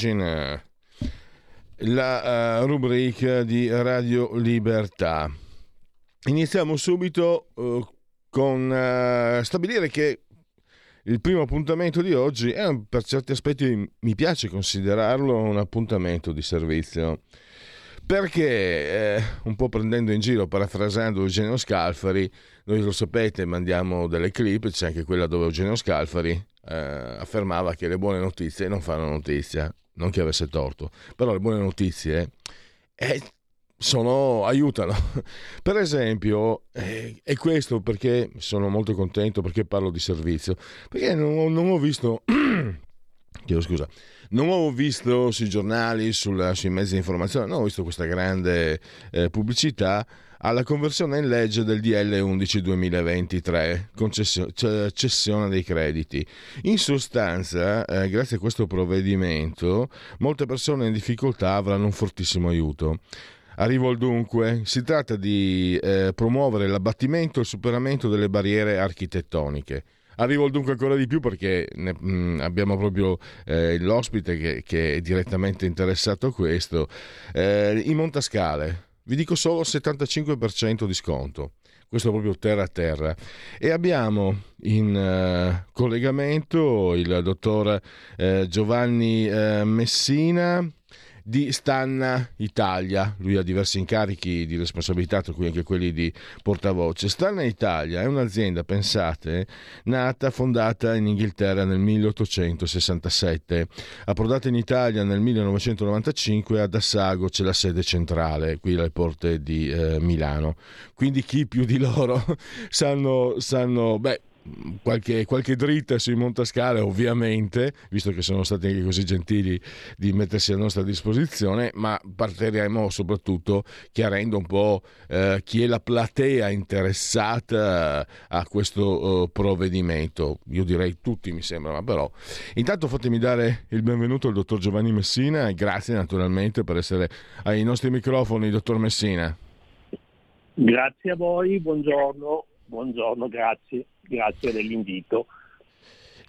Pagina, la uh, rubrica di Radio Libertà. Iniziamo subito uh, con uh, stabilire che il primo appuntamento di oggi è per certi aspetti mi piace considerarlo un appuntamento di servizio perché eh, un po' prendendo in giro, parafrasando Eugenio Scalfari, noi lo sapete, mandiamo delle clip, c'è anche quella dove Eugenio Scalfari eh, affermava che le buone notizie non fanno notizia, non che avesse torto, però le buone notizie eh, sono, aiutano. per esempio, eh, è questo perché sono molto contento, perché parlo di servizio, perché non, non ho visto... Chiedo scusa non ho visto sui giornali, sulla, sui mezzi di informazione, non ho visto questa grande eh, pubblicità alla conversione in legge del DL 11-2023, cioè cessione dei crediti. In sostanza, eh, grazie a questo provvedimento, molte persone in difficoltà avranno un fortissimo aiuto. Arrivo al dunque, si tratta di eh, promuovere l'abbattimento e il superamento delle barriere architettoniche Arrivo dunque ancora di più perché ne, mh, mm, abbiamo proprio eh, l'ospite che, che, è direttamente interessato a questo. Eh, in Montascale vi dico solo 75% di sconto questo proprio terra a terra. E abbiamo in uh, collegamento il dottor uh, Giovanni uh, Messina di Stanna Italia. Lui ha diversi incarichi di responsabilità, tra cui anche quelli di portavoce. Stanna Italia è un'azienda, pensate, nata, fondata in Inghilterra nel 1867. Approdata in Italia nel 1995, ad Assago c'è la sede centrale, qui alle porte di eh, Milano. Quindi chi più di loro sanno, sanno beh, qualche, qualche dritta sui montascale ovviamente, visto che sono stati anche così gentili di mettersi a nostra disposizione, ma partiremo soprattutto chiarendo un po' eh, chi è la platea interessata a questo uh, provvedimento. Io direi tutti mi sembra, ma però intanto fatemi dare il benvenuto al dottor Giovanni Messina e grazie naturalmente per essere ai nostri microfoni, dottor Messina. Grazie a voi, buongiorno, buongiorno, grazie grazie dell'invito.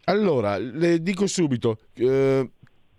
Allora, le dico subito, eh,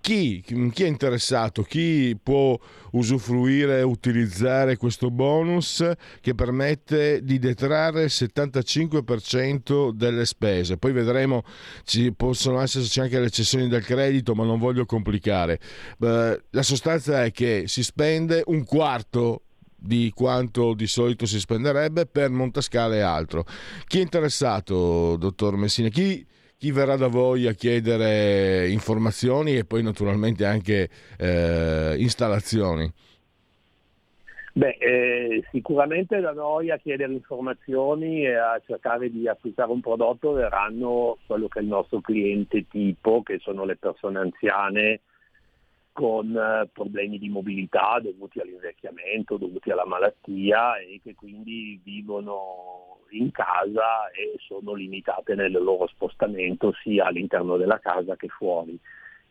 chi, chi, è interessato, chi può usufruire e utilizzare questo bonus che permette di detrarre il 75% delle spese. Poi vedremo, ci possono esserci anche le cessioni del credito, ma non voglio complicare. Eh, la sostanza è che si spende un quarto di quanto di solito si spenderebbe per Montascale e altro. Chi è interessato, dottor Messina? Chi, chi verrà da voi a chiedere informazioni e poi naturalmente anche eh, installazioni? Beh, eh, sicuramente da noi a chiedere informazioni e a cercare di acquistare un prodotto verranno quello che è il nostro cliente tipo, che sono le persone anziane con eh, problemi di mobilità dovuti all'invecchiamento, dovuti alla malattia e che quindi vivono in casa e sono limitate nel loro spostamento sia all'interno della casa che fuori.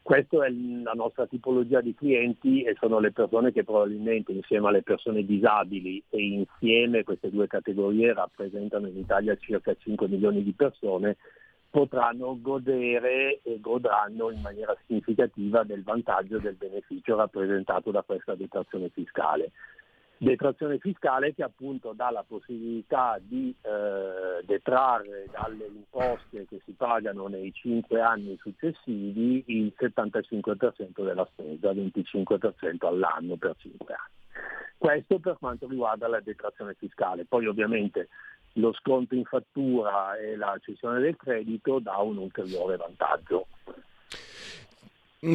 Questa è la nostra tipologia di clienti e sono le persone che probabilmente insieme alle persone disabili e insieme queste due categorie rappresentano in Italia circa 5 milioni di persone potranno godere e godranno in maniera significativa del vantaggio e del beneficio rappresentato da questa detrazione fiscale. Detrazione fiscale che appunto dà la possibilità di eh, detrarre dalle imposte che si pagano nei cinque anni successivi il 75% della spesa, 25% all'anno per cinque anni. Questo per quanto riguarda la detrazione fiscale. Poi ovviamente lo sconto in fattura e la cessione del credito dà un ulteriore vantaggio.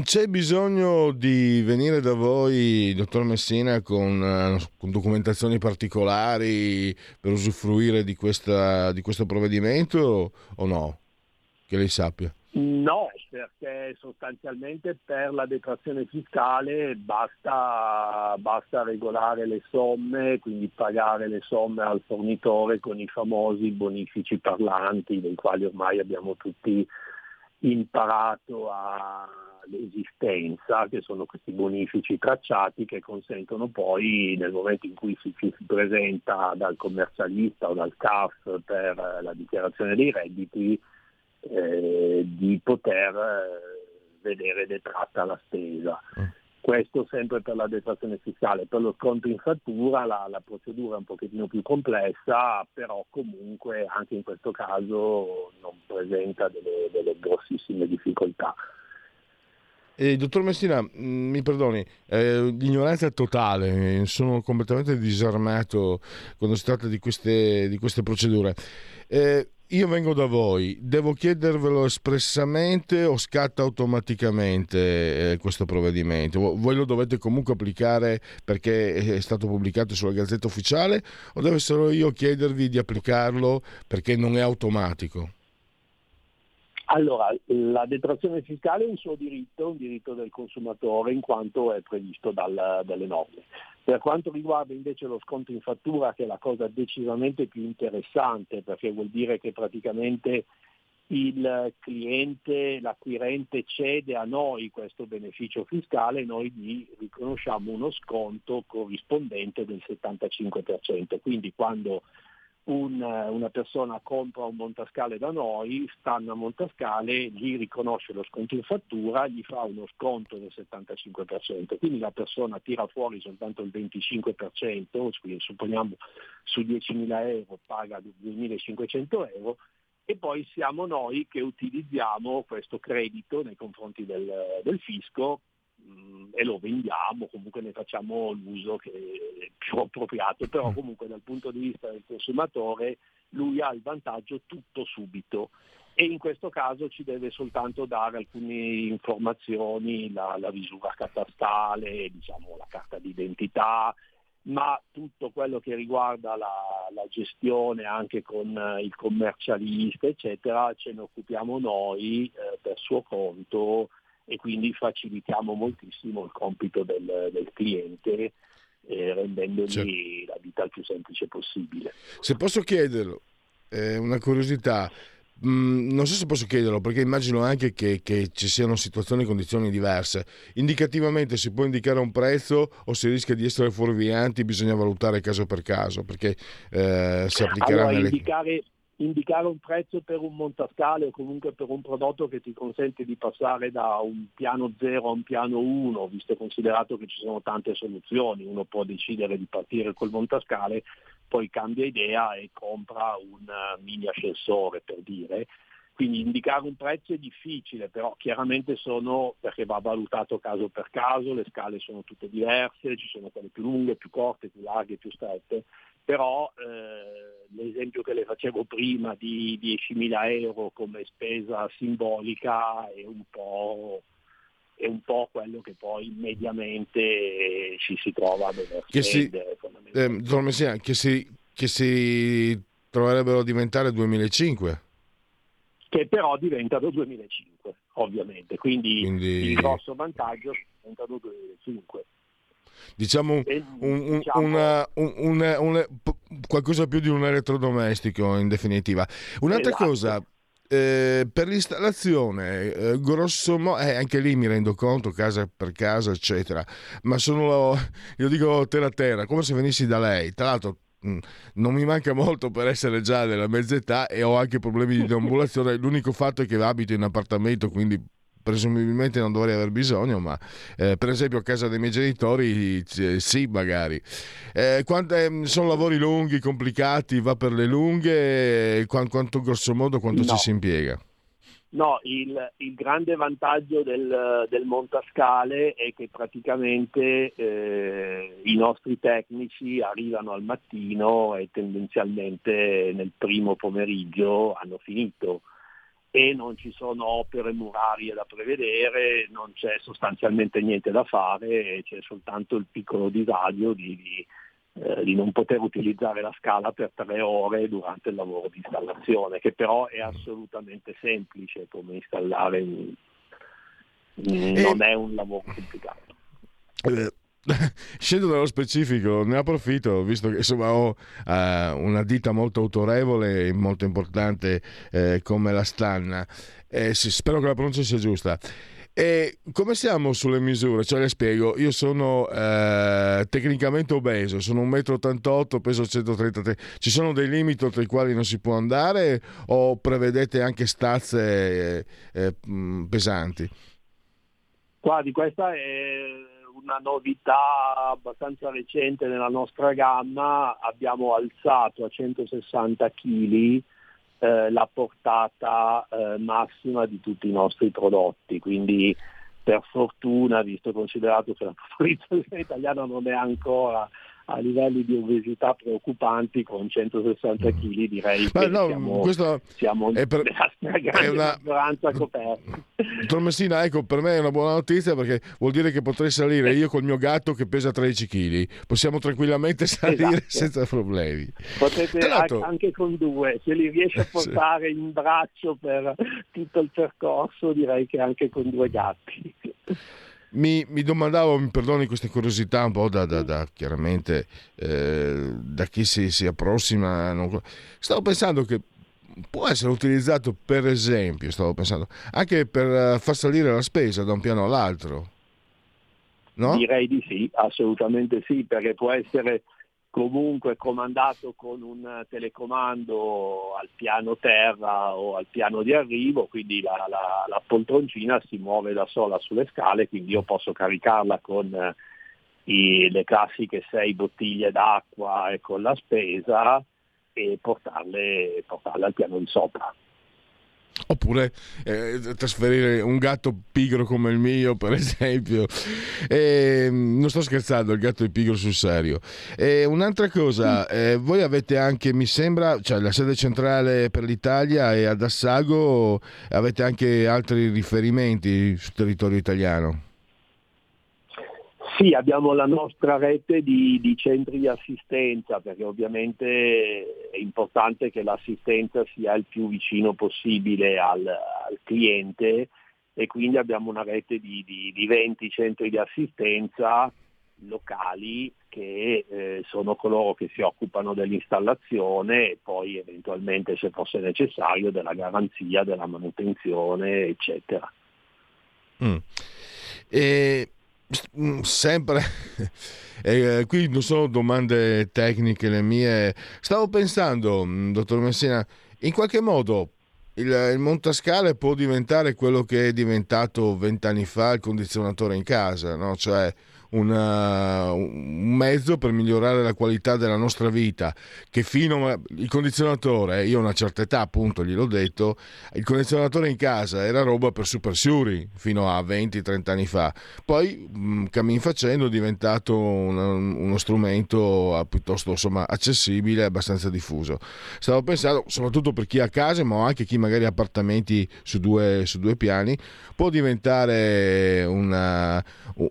C'è bisogno di venire da voi, dottor Messina, con, eh, con documentazioni particolari per usufruire di, questa, di questo provvedimento o no? Che lei sappia. No, perché sostanzialmente per la detrazione fiscale basta, basta, regolare le somme, quindi pagare le somme al fornitore con i famosi bonifici parlanti, dei quali ormai abbiamo tutti imparato all'esistenza, che sono questi bonifici tracciati che consentono poi nel momento in cui si, si presenta dal commercialista o dal CAF per la dichiarazione dei redditi, eh, di poter eh, vedere detratta la spesa. Mm. Questo sempre per la detrazione fiscale. Per lo sconto in fattura la, la, procedura è un pochettino più complessa, però comunque anche in questo caso non presenta delle, delle grossissime difficoltà. Eh, dottor Messina, mm, mi perdoni, eh, l'ignoranza totale, sono completamente disarmato quando si tratta di queste, di queste procedure. Eh, io vengo da voi, devo chiedervelo espressamente o scatta automaticamente eh, questo provvedimento? Voi lo dovete comunque applicare perché è stato pubblicato sulla Gazzetta Ufficiale o devo solo io chiedervi di applicarlo perché non è automatico? Allora, la detrazione fiscale è un suo diritto, un diritto del consumatore in quanto è previsto dal, dalle norme. Per quanto riguarda invece lo sconto in fattura, che è la cosa decisamente più interessante, perché vuol dire che praticamente il cliente, l'acquirente cede a noi questo beneficio fiscale noi gli riconosciamo uno sconto corrispondente del 75%. Quindi quando un, una persona compra un montascale da noi, stanno a montascale, gli riconosce lo sconto in fattura, gli fa uno sconto del 75%, quindi la persona tira fuori soltanto il 25%, quindi supponiamo su 10.000 euro paga 2.500 euro e poi siamo noi che utilizziamo questo credito nei confronti del, del fisco e lo vendiamo, comunque ne facciamo l'uso che è più appropriato, però mm. comunque dal punto di vista del consumatore lui ha il vantaggio tutto subito e in questo caso ci deve soltanto dare alcune informazioni, la, la visura catastale, diciamo, la carta d'identità, ma tutto quello che riguarda la, la, gestione anche con il commercialista, eccetera, ce ne occupiamo noi eh, per suo conto e quindi facilitiamo moltissimo il compito del, del cliente eh, rendendogli certo. la vita il più semplice possibile. Se posso chiederlo, eh, una curiosità, mm, non so se posso chiederlo perché immagino anche che, che, ci siano situazioni e condizioni diverse. Indicativamente si può indicare un prezzo o si rischia di essere fuorvianti, bisogna valutare caso per caso perché eh, si applicherà allora, nelle... indicare, indicare un prezzo per un montascale o comunque per un prodotto che ti consente di passare da un piano 0 a un piano 1, visto e considerato che ci sono tante soluzioni, uno può decidere di partire col montascale, poi cambia idea e compra un eh, mini ascensore per dire. Quindi indicare un prezzo è difficile, però chiaramente sono perché va valutato caso per caso, le scale sono tutte diverse, ci sono quelle più lunghe, più corte, più larghe, più strette però eh, l'esempio che le facevo prima di 10.000 euro come spesa simbolica è un po', è un po quello che poi mediamente ci si trova a dover che spendere. Si, eh, Messina, che, si, che si troverebbero a diventare 2005? Che però diventano 2005, ovviamente, quindi, quindi... il grosso vantaggio diventano 2005 diciamo, un, un, diciamo una, una, una, qualcosa più di un elettrodomestico in definitiva. Un'altra esatto. cosa, eh, per l'installazione, eh, grosso modo, eh, anche lì mi rendo conto, casa per casa, eccetera, ma sono, io dico terra a terra, come se venissi da lei. Tra l'altro, mm, non mi manca molto per essere già della mezza età e ho anche problemi di deambulazione. L'unico fatto è che abito in appartamento, quindi presumibilmente non dovrei aver bisogno, ma eh, per esempio a casa dei miei genitori eh, sì, magari. Eh, quando, eh, sono lavori lunghi, complicati, va per le lunghe, quanto, quanto grosso modo quanto no. ci si impiega? No, il, il, grande vantaggio del, del, montascale è che praticamente eh, i nostri tecnici arrivano al mattino e tendenzialmente nel primo pomeriggio hanno finito e non ci sono opere murarie da prevedere, non c'è sostanzialmente niente da fare, c'è soltanto il piccolo disagio di, di, eh, di, non poter utilizzare la scala per tre ore durante il lavoro di installazione, che però è assolutamente semplice come installare, un, non è un lavoro complicato. Scendo nello specifico, ne approfitto visto che insomma, ho uh, una ditta molto autorevole e molto importante eh, come la Stanna. Eh, sì, spero che la pronuncia sia giusta. E come siamo sulle misure? Cioè, le spiego, io sono eh, tecnicamente obeso, sono 1,88 m, peso 133 Ci sono dei limiti oltre i quali non si può andare o prevedete anche stazze eh, eh, pesanti? Guardi, questa è una novità abbastanza recente nella nostra gamma, abbiamo alzato a 160 kg eh, la portata eh, massima di tutti i nostri prodotti, quindi per fortuna, visto considerato che la popolazione italiana non è ancora a livelli di obesità preoccupanti con 160 kg mm. direi Ma che no, siamo, siamo è per, stragrande una... maggioranza coperti. Dottor Messina, ecco, per me è una buona notizia perché vuol dire che potrei salire io col mio gatto che pesa 13 kg. Possiamo tranquillamente salire esatto. senza problemi. Potete anche con due, se li riesce a portare sì. in braccio per tutto il percorso direi che anche con due gatti mi, mi, domandavo, mi perdoni queste curiosità un po' da, da, da chiaramente eh, da chi si, si approssima. Non... Stavo pensando che può essere utilizzato per esempio, stavo pensando, anche per eh, far salire la spesa da un piano all'altro. No? Direi di sì, assolutamente sì, perché può essere comunque comandato con un telecomando al piano terra o al piano di arrivo, quindi la, la, la poltroncina si muove da sola sulle scale, quindi io posso caricarla con eh, i, le classiche sei bottiglie d'acqua e con la spesa e portarle, portarle al piano di sopra. Oppure eh, trasferire un gatto pigro come il mio, per esempio. E, non sto scherzando, il gatto è pigro sul serio. E un'altra cosa, eh, voi avete anche, mi sembra, cioè la sede centrale per l'Italia è ad Assago, avete anche altri riferimenti sul territorio italiano? Sì, abbiamo la nostra rete di, di, centri di assistenza perché ovviamente è importante che l'assistenza sia il più vicino possibile al, al cliente e quindi abbiamo una rete di, di, di 20 centri di assistenza locali che eh, sono coloro che si occupano dell'installazione e poi eventualmente se fosse necessario della garanzia, della manutenzione eccetera. Mm. E sempre eh, qui non sono domande tecniche le mie stavo pensando mm, dottor Messina in qualche modo il, il montascale può diventare quello che è diventato vent'anni fa il condizionatore in casa no? cioè una, un mezzo per migliorare la qualità della nostra vita, che fino a, il condizionatore, io ho una certa età appunto, gliel'ho detto, il condizionatore in casa era roba per super suri fino a 20-30 anni fa, poi mh, cammin facendo è diventato un, uno strumento piuttosto insomma, accessibile e abbastanza diffuso. Stavo pensando, soprattutto per chi ha casa, ma anche chi magari ha appartamenti su due, su due piani, può diventare una,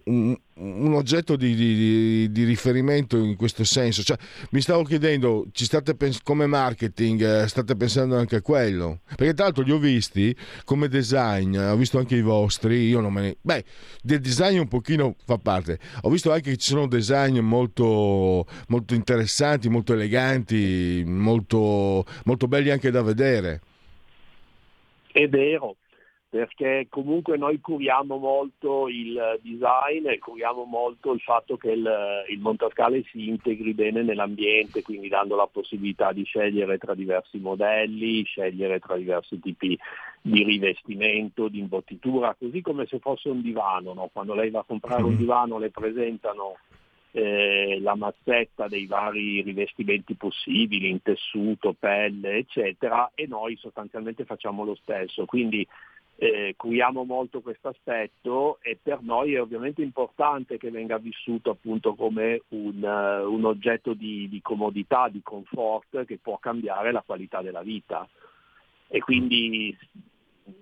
un, un oggetto di, di, di, riferimento in questo senso. Cioè, mi stavo chiedendo, ci state pens- come marketing, eh, state pensando anche a quello? Perché tra l'altro li ho visti come design, ho visto anche i vostri, io non me ne... Beh, del design un pochino fa parte. Ho visto anche che ci sono design molto, molto interessanti, molto eleganti, molto, molto belli anche da vedere. È vero, perché comunque noi curiamo molto il design e curiamo molto il fatto che il, il montascale si integri bene nell'ambiente, quindi dando la possibilità di scegliere tra diversi modelli, scegliere tra diversi tipi di rivestimento, di imbottitura, così come se fosse un divano. No? Quando lei va a comprare un mm-hmm. divano le presentano eh, la mazzetta dei vari rivestimenti possibili in tessuto, pelle, eccetera, e noi sostanzialmente facciamo lo stesso. Quindi eh, curiamo molto questo aspetto e per noi è ovviamente importante che venga vissuto appunto come un, uh, un oggetto di, di, comodità, di comfort che può cambiare la qualità della vita. E quindi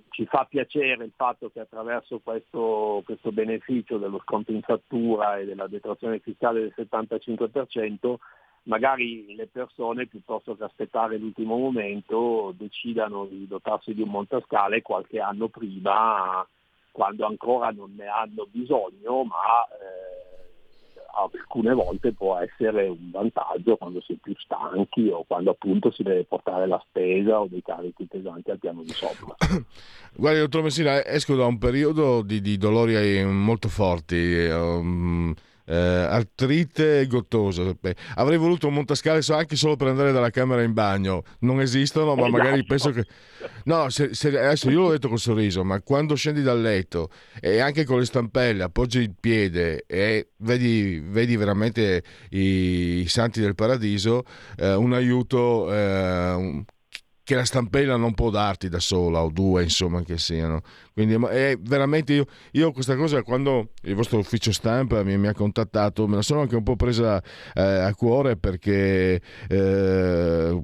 ci fa piacere il fatto che attraverso questo, questo, beneficio dello sconto in fattura e della detrazione fiscale del 75%, magari le persone piuttosto che aspettare l'ultimo momento decidano di dotarsi di un montascale qualche anno prima quando ancora non ne hanno bisogno, ma eh, alcune volte può essere un vantaggio quando si è più stanchi o quando appunto si deve portare la spesa o dei carichi pesanti al piano di sopra. Guardi, dottor Messina, esco da un periodo di, di dolori molto forti. Um eh, artrite gottosa. Avrei voluto un montascale anche solo per andare dalla camera in bagno. Non esistono, ma magari esatto. penso che. No, se, se, adesso io l'ho detto col sorriso, ma quando scendi dal letto e anche con le stampelle appoggi il piede e vedi, vedi veramente i, i, santi del paradiso, eh, un aiuto. Eh, che la stampella non può darti da sola o due insomma che siano. Quindi è veramente io, io questa cosa quando il vostro ufficio stampa mi, mi ha contattato me la sono anche un po' presa eh, a cuore perché eh,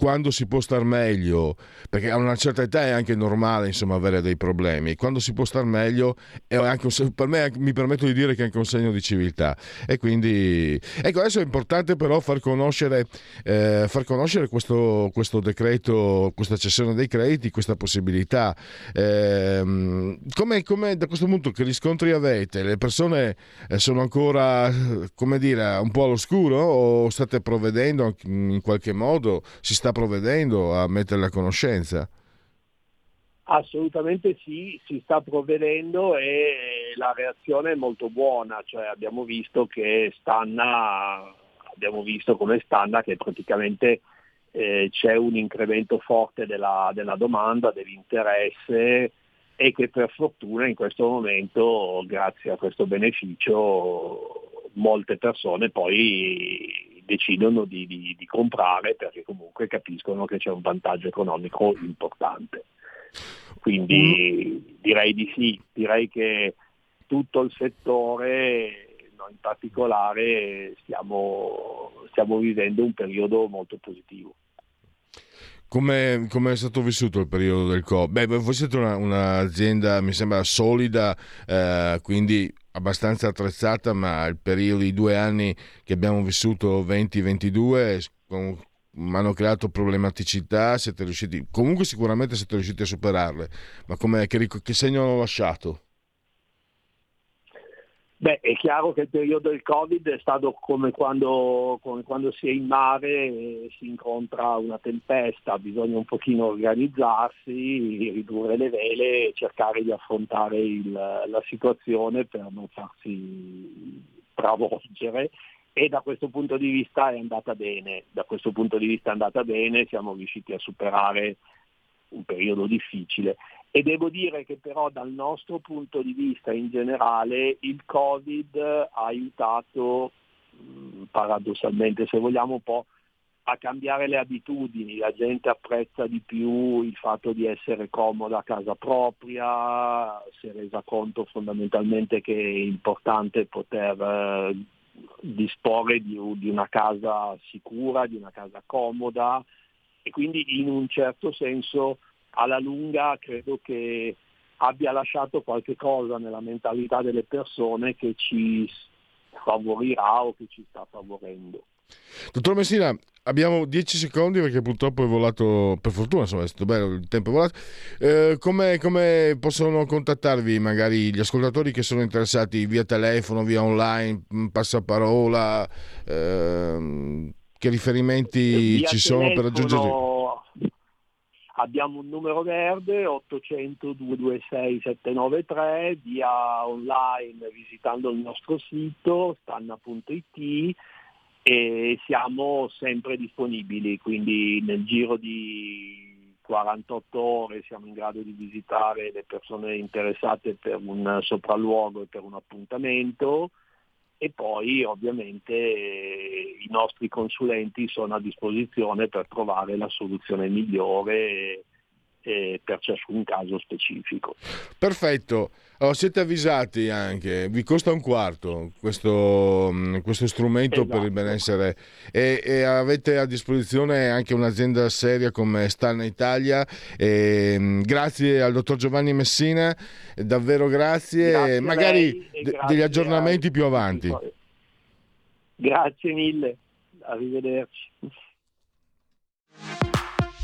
quando si può star meglio, perché a una certa età è anche normale insomma, avere dei problemi, quando si può star meglio un, per me mi permetto di dire che è anche un segno di civiltà e quindi ecco adesso è importante però far conoscere, eh, far conoscere questo, questo, decreto, questa cessione dei crediti, questa possibilità. Eh, come, come, da questo punto che riscontri avete? Le persone eh, sono ancora come dire un po' all'oscuro o state provvedendo in qualche modo? Si sta sta provvedendo a metterle a conoscenza? Assolutamente sì, si sta provvedendo e la reazione è molto buona, cioè abbiamo visto che Stanna, abbiamo visto come Stanna che praticamente eh, c'è un incremento forte della, della domanda, dell'interesse e che per fortuna in questo momento, grazie a questo beneficio, molte persone poi decidono di, di, di, comprare perché comunque capiscono che c'è un vantaggio economico importante. Quindi mm. direi di sì, direi che tutto il settore, noi in particolare, stiamo, stiamo vivendo un periodo molto positivo. Come, è stato vissuto il periodo del Covid? Beh, voi siete una, un'azienda, mi sembra, solida, eh, quindi abbastanza attrezzata, ma il periodo di due anni che abbiamo vissuto 20-22 hanno creato problematicità, siete riusciti, comunque sicuramente siete riusciti a superarle, ma che, che segno hanno lasciato? Beh, è chiaro che il periodo del Covid è stato come quando, come quando si è in mare e si incontra una tempesta, bisogna un pochino organizzarsi, ridurre le vele e cercare di affrontare il, la situazione per non farsi travolgere. E da questo punto di vista è andata bene, da questo punto di vista è andata bene, siamo riusciti a superare un periodo difficile e devo dire che però dal nostro punto di vista in generale il Covid ha aiutato paradossalmente se vogliamo un po' a cambiare le abitudini, la gente apprezza di più il fatto di essere comoda a casa propria, si è resa conto fondamentalmente che è importante poter eh, disporre di, di una casa sicura, di una casa comoda. E quindi in un certo senso alla lunga credo che abbia lasciato qualche cosa nella mentalità delle persone che ci favorirà o che ci sta favorendo. Dottor Messina, abbiamo 10 secondi perché purtroppo è volato, per fortuna insomma è stato bello, il tempo è volato. Eh, come, come, possono contattarvi magari gli ascoltatori che sono interessati via telefono, via online, passaparola? Eh, che riferimenti ci sono per raggiungere? Abbiamo un numero verde 800 226 793 via online visitando il nostro sito stanna.it e siamo sempre disponibili, quindi nel giro di 48 ore siamo in grado di visitare le persone interessate per un sopralluogo e per un appuntamento e poi ovviamente i nostri consulenti sono a disposizione per trovare la soluzione migliore eh, per ciascun caso specifico. Perfetto, allora, siete avvisati anche, vi costa un quarto questo, mm, questo strumento esatto. per il esatto. benessere e, e, avete a disposizione anche un'azienda seria come Stanna Italia. E, mm, grazie al dottor Giovanni Messina, davvero grazie, grazie magari d- degli aggiornamenti più avanti. Grazie mille, arrivederci.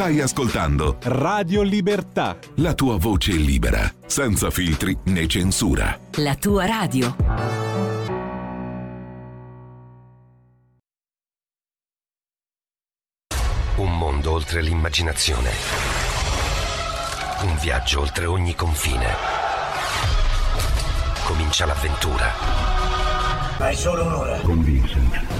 Stai ascoltando Radio Libertà. La tua voce libera, senza filtri né censura. La tua radio. Un mondo oltre l'immaginazione. Un viaggio oltre ogni confine. Comincia l'avventura. Hai solo un'ora. Con Vincent.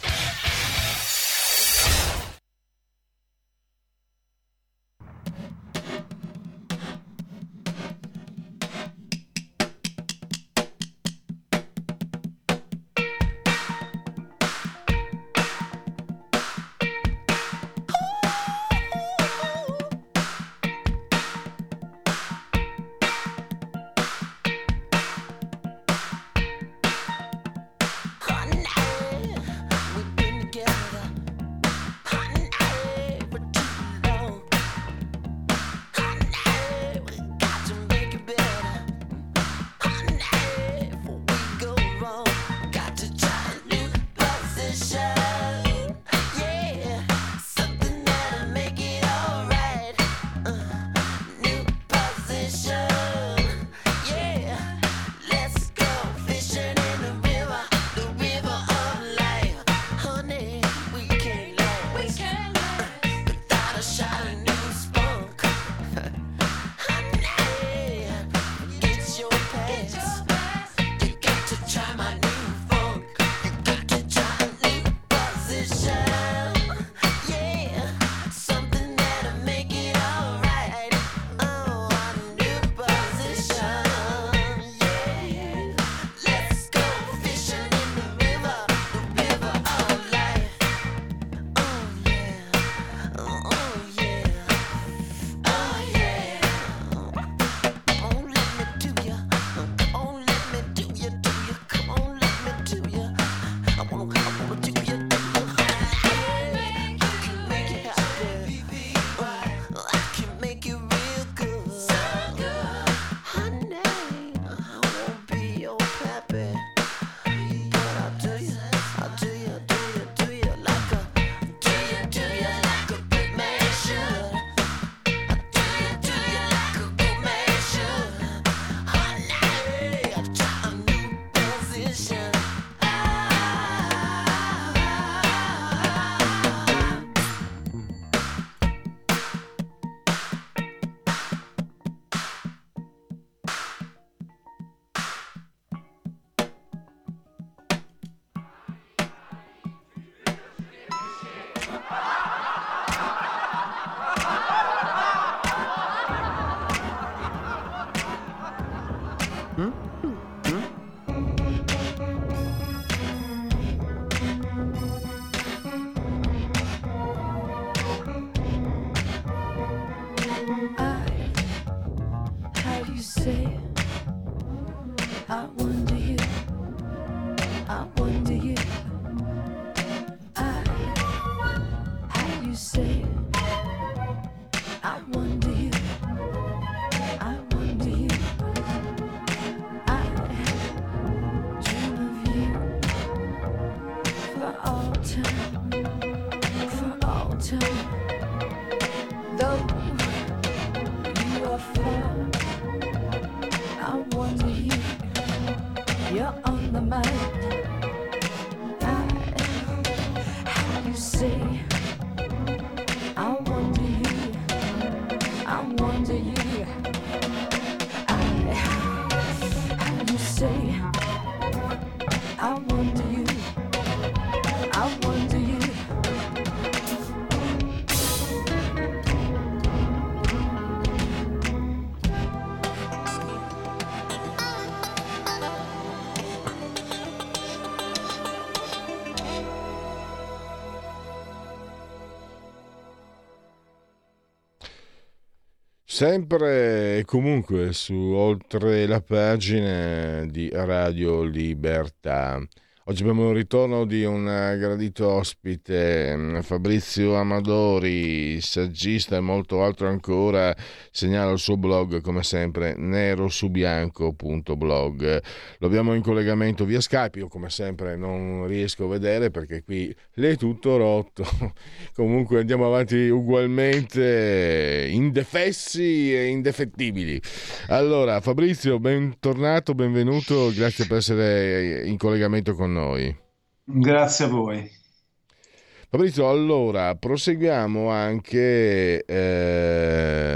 Sempre e comunque su oltre la pagina di Radio Libertà. Oggi abbiamo il ritorno di un gradito ospite, mm, Fabrizio Amadori, saggista e molto altro ancora. Segnala il suo blog, come sempre, nerosubianco.blog. Lo abbiamo in collegamento via Skype. Io, come sempre, non riesco a vedere perché qui le è tutto rotto. Comunque andiamo avanti ugualmente, indefessi e indefettibili. Allora, Fabrizio, bentornato, benvenuto. Grazie per essere in collegamento con noi. Grazie a voi. Fabrizio, allora proseguiamo anche ehm,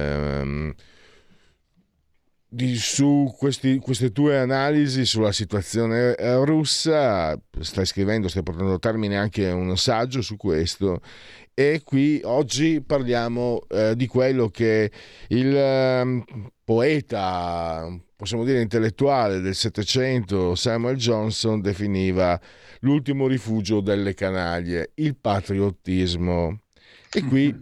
di, su questi, queste tue analisi sulla situazione eh, russa. Stai scrivendo, stai portando a termine anche un saggio su questo. E qui oggi parliamo eh, di quello che il eh, poeta, possiamo dire intellettuale del Settecento, Samuel Johnson, definiva l'ultimo rifugio delle canaglie, il patriottismo. E qui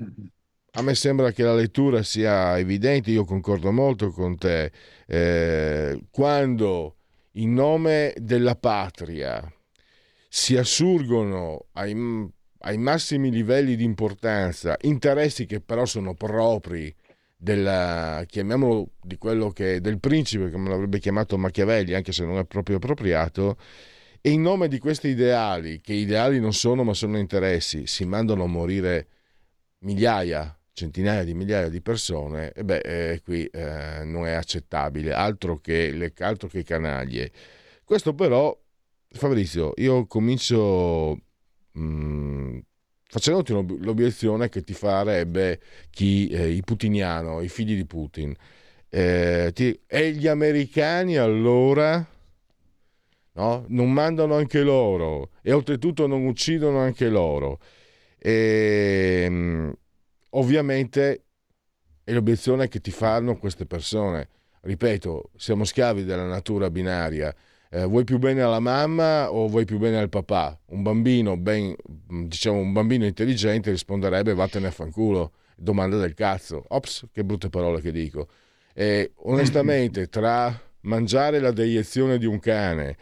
a me sembra che la lettura sia evidente, io concordo molto con te, eh, quando in nome della patria si assurgono ai, ai massimi livelli di importanza interessi che però sono propri della, chiamiamolo di quello che del principe, come l'avrebbe chiamato Machiavelli, anche se non è proprio appropriato, e in nome di questi ideali, che ideali non sono ma sono interessi, si mandano a morire migliaia, centinaia di migliaia di persone, e beh, eh, qui eh, non è accettabile, altro che, le, altro che canaglie. Questo però, Fabrizio, io comincio mh, mm, facendoti l'obiezione che ti farebbe chi, eh, i putiniano, i figli di Putin. Eh, ti, e gli americani allora no? non mandano anche loro e oltretutto non uccidono anche loro. E, ehm, ovviamente è l'obiezione che ti fanno queste persone. Ripeto, siamo schiavi della natura binaria eh, vuoi più bene alla mamma o vuoi più bene al papà? Un bambino, ben, diciamo, un bambino intelligente risponderebbe vattene a fanculo, domanda del cazzo. Ops, che brutte parole che dico. E onestamente, tra mangiare la deiezione di un cane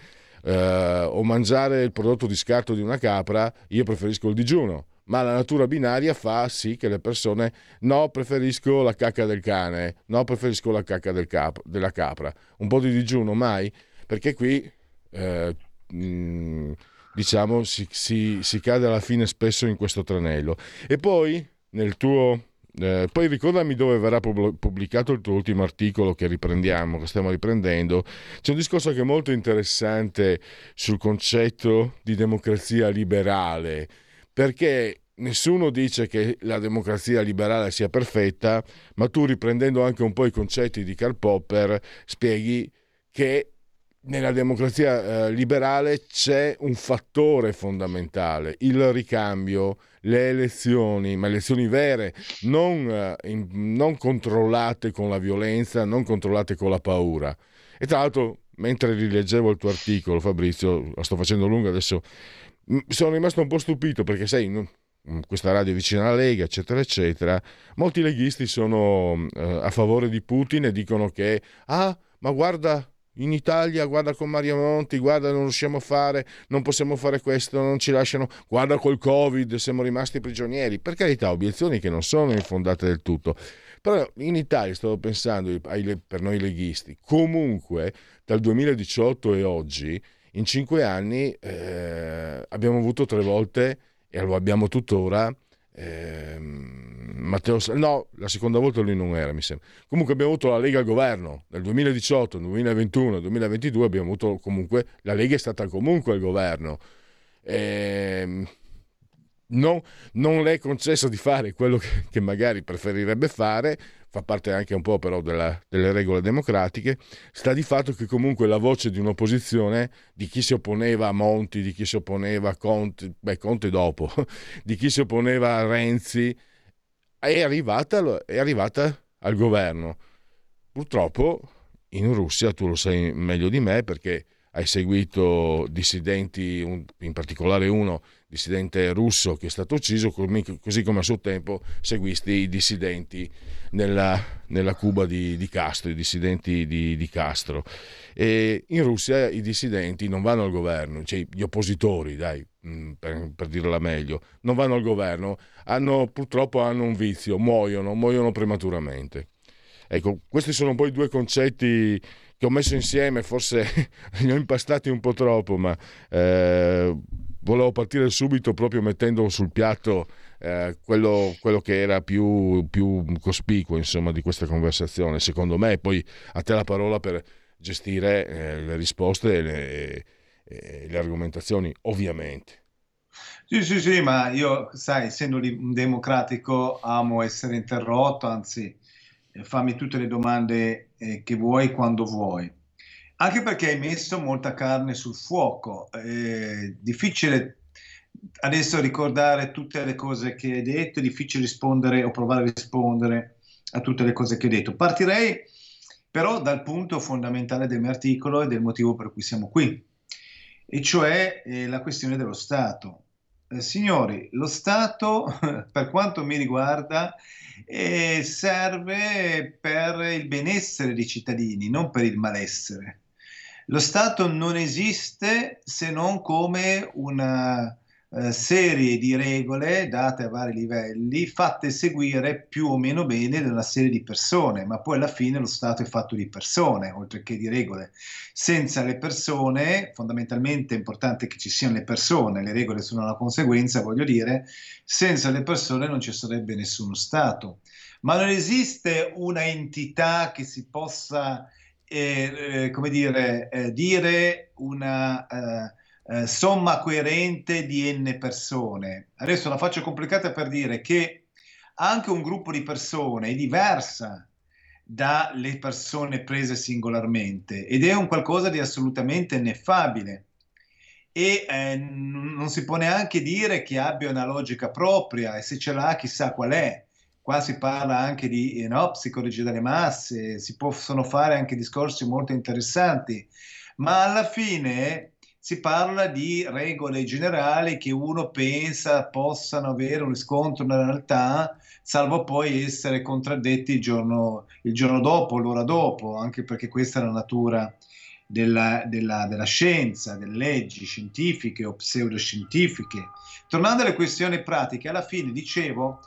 eh, o mangiare il prodotto di scarto di una capra, io preferisco il digiuno. Ma la natura binaria fa sì che le persone no, preferisco la cacca del cane, no, preferisco la cacca del cap- della capra. Un po' di digiuno mai? Perché qui eh, mh, diciamo si, si, si, cade alla fine spesso in questo tranello. E poi nel tuo... Eh, poi ricordami dove verrà pubblicato il tuo ultimo articolo che riprendiamo, che stiamo riprendendo. C'è un discorso che è molto interessante sul concetto di democrazia liberale, perché nessuno dice che la democrazia liberale sia perfetta, ma tu riprendendo anche un po' i concetti di Karl Popper spieghi che nella democrazia eh, liberale c'è un fattore fondamentale, il ricambio, le elezioni, ma elezioni vere, non, eh, in, non, controllate con la violenza, non controllate con la paura. E tra l'altro, mentre rileggevo il tuo articolo, Fabrizio, la sto facendo lunga adesso, sono rimasto un po' stupito perché sei in questa radio vicina alla Lega, eccetera, eccetera. Molti leghisti sono eh, a favore di Putin e dicono che, ah, ma guarda in Italia, guarda con Mario Monti, guarda non riusciamo a fare, non possiamo fare questo, non ci lasciano, guarda col Covid, siamo rimasti prigionieri. Per carità, obiezioni che non sono infondate del tutto. Però in Italia, stavo pensando per noi leghisti, comunque dal 2018 e oggi, in cinque anni eh, abbiamo avuto tre volte, e lo abbiamo tuttora, eh, Matteo, no, la seconda volta lui non era, mi sembra. Comunque abbiamo avuto la Lega al governo nel 2018, nel 2021, nel 2022 abbiamo avuto comunque la Lega è stata comunque al governo. Eh, non, non, le è concesso di fare quello che, che magari preferirebbe fare, fa parte anche un po' però della, delle regole democratiche, sta di fatto che comunque la voce di un'opposizione, di chi si opponeva a Monti, di chi si opponeva a Conte, beh Conte dopo, di chi si opponeva a Renzi, è arrivata, è arrivata al governo. Purtroppo in Russia, tu lo sai meglio di me perché hai seguito dissidenti, in particolare uno dissidente russo che è stato ucciso, così come a suo tempo seguisti i dissidenti nella, nella Cuba di, di, Castro, i dissidenti di, di, Castro. E in Russia i dissidenti non vanno al governo, cioè gli oppositori, dai, mm, per, per dirla meglio, non vanno al governo, hanno, purtroppo hanno un vizio, muoiono, muoiono prematuramente. Ecco, questi sono poi due concetti che ho messo insieme, forse li ho impastati un po' troppo, ma eh, volevo partire subito proprio mettendo sul piatto eh, quello, quello, che era più, più, cospicuo insomma, di questa conversazione, secondo me. Poi a te la parola per gestire eh, le risposte e le, e le argomentazioni, ovviamente. Sì, sì, sì, ma io, sai, essendo un democratico, amo essere interrotto, anzi, fammi tutte le domande eh, che vuoi quando vuoi. Anche perché hai messo molta carne sul fuoco. È difficile adesso ricordare tutte le cose che hai detto, è difficile rispondere o provare a rispondere a tutte le cose che hai detto. Partirei però dal punto fondamentale del mio articolo e del motivo per cui siamo qui, e cioè eh, la questione dello Stato. Eh, signori, lo Stato, per quanto mi riguarda, eh, serve per il benessere dei cittadini, non per il malessere. Lo Stato non esiste se non come una eh, serie di regole date a vari livelli, fatte seguire più o meno bene da una serie di persone, ma poi alla fine lo Stato è fatto di persone, oltre che di regole. Senza le persone, fondamentalmente è importante che ci siano le persone, le regole sono una conseguenza, voglio dire, senza le persone non ci sarebbe nessuno Stato. Ma non esiste una entità che si possa eh, come dire, eh, dire una eh, eh, somma coerente di n persone. Adesso la faccio complicata per dire che anche un gruppo di persone è diversa dalle persone prese singolarmente ed è un qualcosa di assolutamente ineffabile e eh, non si può neanche dire che abbia una logica propria e se ce l'ha chissà qual è qua si parla anche di no, psicologia delle masse, si possono fare anche discorsi molto interessanti, ma alla fine si parla di regole generali che uno pensa possano avere un riscontro nella realtà, salvo poi essere contraddetti il giorno, il giorno dopo, l'ora dopo, anche perché questa è la natura della, della, della, scienza, delle leggi scientifiche o pseudoscientifiche. Tornando alle questioni pratiche, alla fine dicevo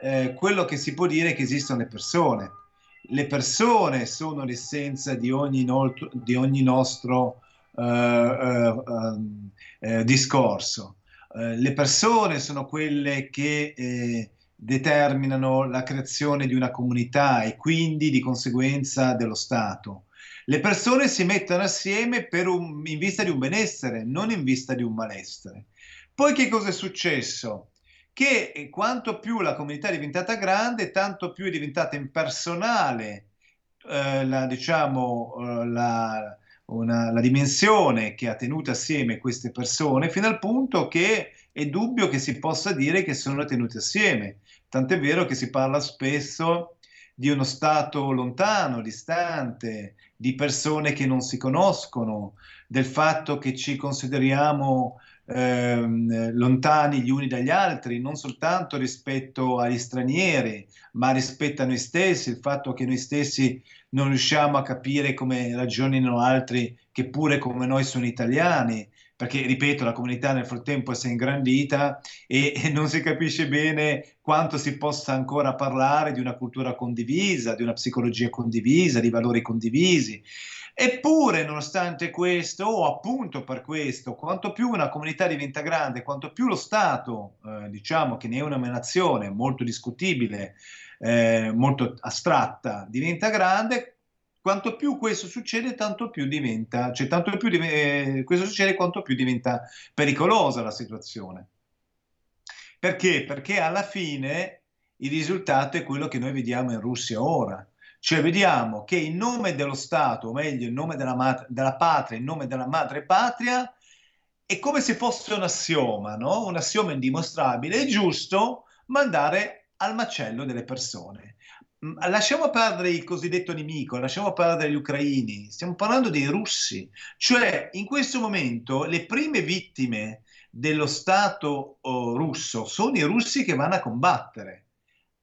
eh, quello che si può dire è che esistono le persone. Le persone sono l'essenza di ogni, nolto, di ogni nostro uh, uh, uh, discorso. le persone sono quelle che eh, determinano la creazione di una comunità e quindi di conseguenza dello Stato. Le persone si mettono assieme un, in vista di un benessere, non in vista di un malessere. Poi che cosa è successo? Che eh, quanto più la comunità è diventata grande, tanto più è diventata impersonale eh, la, diciamo, eh, la, una, la dimensione che ha tenuto assieme queste persone, fino al punto che è dubbio che si possa dire che sono tenute assieme. Tant'è vero che si parla spesso di uno stato lontano, distante, di persone che non si conoscono, del fatto che ci consideriamo ehm, lontani gli uni dagli altri, non soltanto rispetto agli stranieri, ma rispetto a noi stessi, il fatto che noi stessi non riusciamo a capire come ragionino altri che pure come noi sono italiani, perché ripeto, la comunità nel frattempo si è ingrandita e, e, non si capisce bene quanto si possa ancora parlare di una cultura condivisa, di una psicologia condivisa, di valori condivisi. Eppure, nonostante questo, o appunto per questo, quanto più una comunità diventa grande, quanto più lo Stato, eh, diciamo che ne è una nazione molto discutibile, eh, molto astratta, diventa grande, quanto più questo succede, tanto più diventa, cioè tanto più eh, questo succede, quanto più diventa pericolosa la situazione. Perché? Perché alla fine il risultato è quello che noi vediamo in Russia ora cioè vediamo che in nome dello Stato, o meglio in nome della, mat- della patria, in nome della madre patria, è come se fosse un assioma, no? un assioma indimostrabile, è giusto mandare al macello delle persone. mm, lasciamo perdere il cosiddetto nemico, lasciamo perdere gli ucraini, stiamo parlando dei russi, cioè in questo momento le prime vittime dello Stato oh, russo sono i russi che vanno a combattere,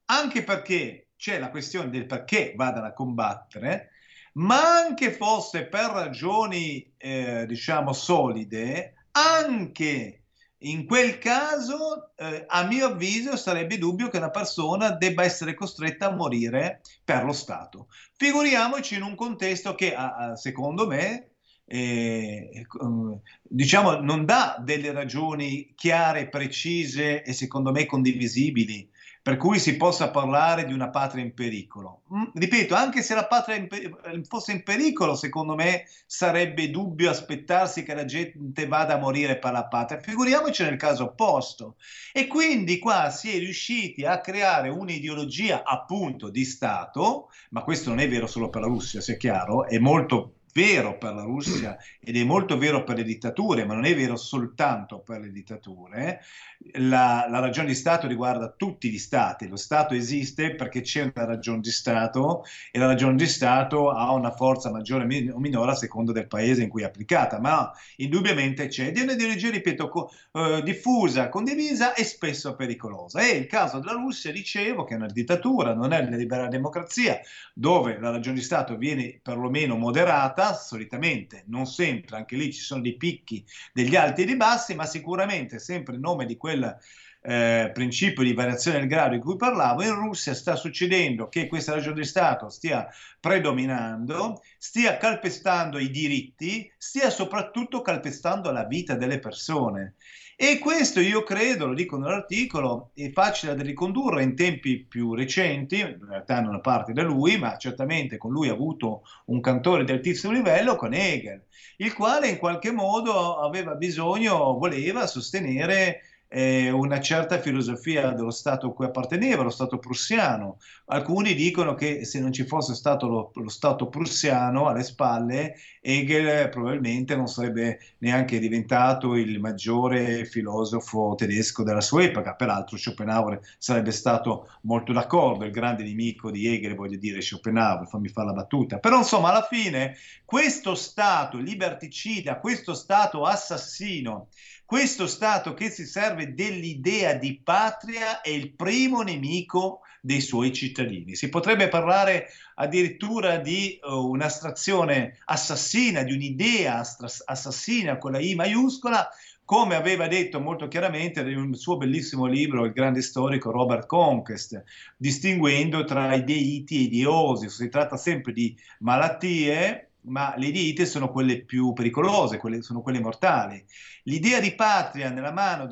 anche perché c'è la questione del perché vadano a combattere, ma anche fosse per ragioni, eh, diciamo, solide, anche in quel caso, eh, a mio avviso, sarebbe dubbio che una persona debba essere costretta a morire per lo Stato. Figuriamoci in un contesto che, secondo me, eh, diciamo, non dà delle ragioni chiare, precise e secondo me condivisibili per cui si possa parlare di una patria in pericolo. Mm, ripeto, anche se la patria in per- fosse in pericolo, secondo me sarebbe dubbio aspettarsi che la gente vada a morire per la patria. Figuriamoci nel caso opposto. E quindi qua si è riusciti a creare un'ideologia appunto di Stato, ma questo non è vero solo per la Russia, sia chiaro, è molto vero per la Russia ed è molto vero per le dittature, ma non è vero soltanto per le dittature. La, la, ragione di Stato riguarda tutti gli Stati. Lo Stato esiste perché c'è una ragione di Stato e la ragione di Stato ha una forza maggiore o minore a seconda del paese in cui è applicata, ma indubbiamente c'è. Ed è un'ideologia, ripeto, co- eh, diffusa, condivisa e spesso pericolosa. E il caso della Russia, dicevo, che è una dittatura, non è una libera democrazia, dove la ragione di Stato viene perlomeno moderata, solitamente, non sempre, anche lì ci sono dei picchi, degli alti e dei bassi, ma sicuramente sempre in nome di quel eh, principio di variazione del grado di cui parlavo, in Russia sta succedendo che questa ragione di Stato stia predominando, stia calpestando i diritti, stia soprattutto calpestando la vita delle persone. E questo io credo, lo dico nell'articolo, è facile da ricondurre in tempi più recenti, in realtà non a parte da lui, ma certamente con lui ha avuto un cantore di altissimo livello, con Hegel, il quale in qualche modo aveva bisogno, voleva sostenere eh, una certa filosofia dello Stato a cui apparteneva, lo Stato prussiano. Alcuni dicono che se non ci fosse stato lo, lo Stato prussiano alle spalle, Hegel probabilmente non sarebbe neanche diventato il maggiore filosofo tedesco della sua epoca. Peraltro Schopenhauer sarebbe stato molto d'accordo, il grande nemico di Hegel, voglio dire Schopenhauer, fammi fare la battuta. Però insomma alla fine questo Stato liberticida, questo Stato assassino, questo Stato che si serve dell'idea di patria è il primo nemico dei suoi cittadini. Si potrebbe parlare addirittura di uh, un'astrazione assassina, di un'idea assassina con la I maiuscola, come aveva detto molto chiaramente nel suo bellissimo libro il grande storico Robert Conquest, distinguendo tra i deiti e i. Si tratta sempre di malattie ma le idee sono quelle più pericolose, quelle, sono quelle mortali. L'idea di patria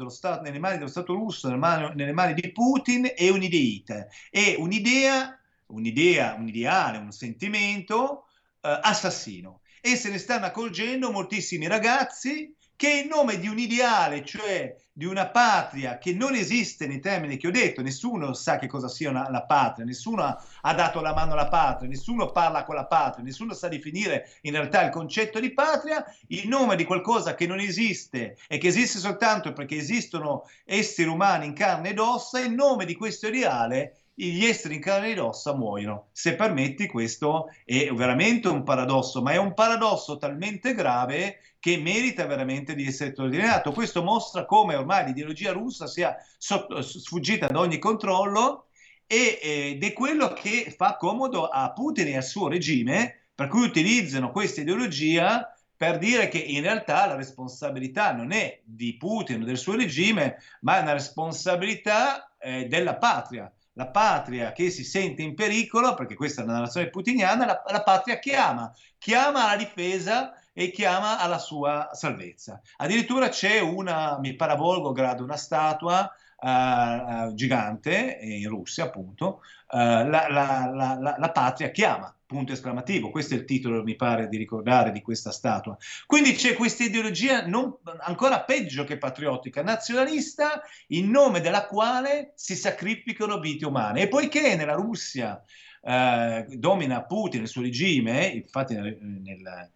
Stato, nelle mani dello Stato russo, nelle mani, nelle mani di Putin, è un'ideita, è un'idea, un'idea, un ideale, un sentimento eh, assassino. E se ne stanno accorgendo moltissimi ragazzi che in nome di un ideale, cioè di una patria che non esiste nei termini che ho detto, nessuno sa che cosa sia una, la patria, nessuno ha, ha, dato la mano alla patria, nessuno parla con la patria, nessuno sa definire in realtà il concetto di patria, in nome di qualcosa che non esiste e che esiste soltanto perché esistono esseri umani in carne ed ossa, in nome di questo ideale gli esseri in carne ed ossa muoiono. Se permetti, questo è veramente un paradosso, ma è un paradosso talmente grave che merita veramente di essere sottolineato. Questo mostra come ormai l'ideologia russa sia sotto, sfuggita da ogni controllo e, ed è quello che fa comodo a Putin e al suo regime, per cui utilizzano questa ideologia per dire che in realtà la responsabilità non è di Putin o del suo regime, ma è una responsabilità eh, della patria la patria che si sente in pericolo, perché questa è una narrazione putiniana, la, la patria chiama, chiama alla difesa e chiama alla sua salvezza. Addirittura c'è una, mi paravolgo grado, una statua uh, gigante in Russia, appunto, uh, la, la, la, la patria chiama punto esclamativo. Questo è il titolo, mi pare, di ricordare di questa statua. Quindi c'è questa ideologia non, ancora peggio che patriottica, nazionalista, in nome della quale si sacrificano vite umane. E poiché nella Russia eh, domina Putin, il suo regime, infatti nel, nel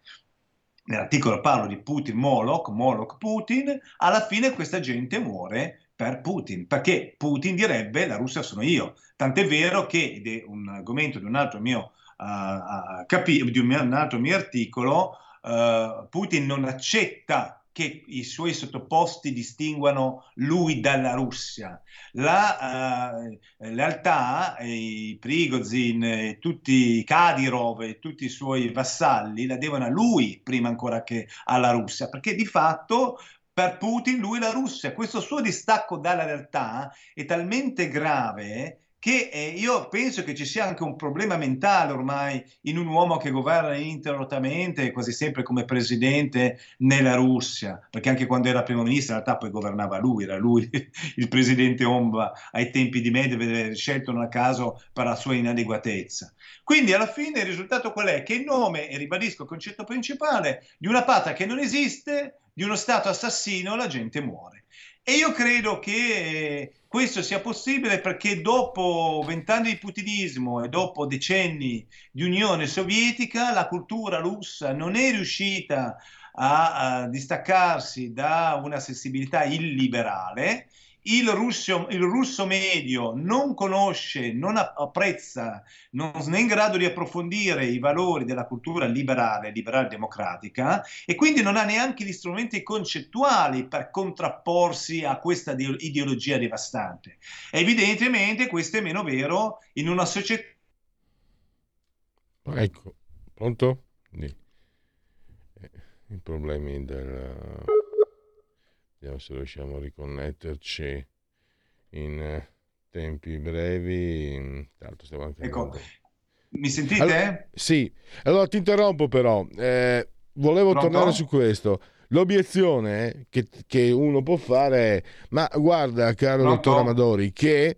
nell'articolo parlo di Putin Moloch, Moloch Putin, alla fine questa gente muore per Putin, perché Putin direbbe la Russia sono io. Tant'è vero che, ed è un argomento di un altro mio, uh, capi- di un, un altro mio articolo, uh, Putin non accetta che i suoi sottoposti distinguano lui dalla Russia. La uh, lealtà, i Prigozhin, e tutti i Kadyrov e tutti i suoi vassalli la devono a lui prima ancora che alla Russia, perché di fatto per Putin lui la Russia. Questo suo distacco dalla realtà è talmente grave che eh, io penso che ci sia anche un problema mentale ormai in un uomo che governa ininterrottamente, quasi sempre come presidente nella Russia, perché anche quando era primo ministro in realtà poi governava lui, era lui il presidente Omba ai tempi di Medvedev, scelto non a caso per la sua inadeguatezza. Quindi alla fine il risultato qual è? Che in nome, e ribadisco il concetto principale, di una patria che non esiste, di uno Stato assassino, la gente muore. E io credo che questo sia possibile perché dopo vent'anni di putinismo e dopo decenni di Unione Sovietica, la cultura russa non è riuscita a, a distaccarsi da una sensibilità illiberale il russo, il russo, medio non conosce, non apprezza, non è in grado di approfondire i valori della cultura liberale, liberale democratica e quindi non ha neanche gli strumenti concettuali per contrapporsi a questa ideologia devastante. Evidentemente questo è meno vero in una società. Ecco, pronto? Eh, I problemi del Vediamo se riusciamo a riconnetterci in eh, tempi brevi. Tanto stiamo anche ecco, mi sentite? Allora, sì, allora ti interrompo però. Eh, volevo Pronto? tornare su questo. L'obiezione che, che, uno può fare è: ma guarda, caro Pronto? dottor Amadori, che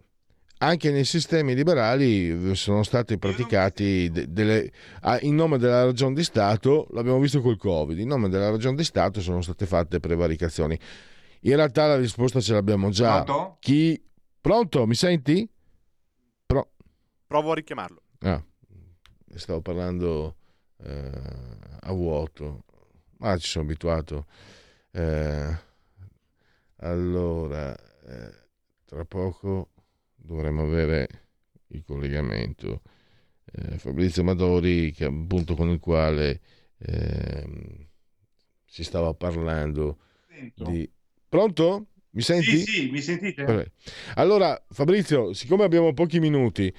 anche nei sistemi liberali sono stati praticati de- delle, in nome della ragione di Stato, l'abbiamo visto col Covid, in nome della ragione di Stato sono state fatte prevaricazioni. In realtà la risposta ce l'abbiamo già. Pronto? Chi... Pronto? Mi senti? Pro... Provo a richiamarlo. Ah, stavo parlando eh, a vuoto. Ma ah, ci sono abituato. Eh, allora, eh, tra poco dovremo avere il collegamento. Eh, Fabrizio Madori, che appunto con il quale ehm, si stava parlando Sento. di Pronto? Mi senti? Sì, sì, mi sentite? Allora, Fabrizio, siccome abbiamo pochi minuti,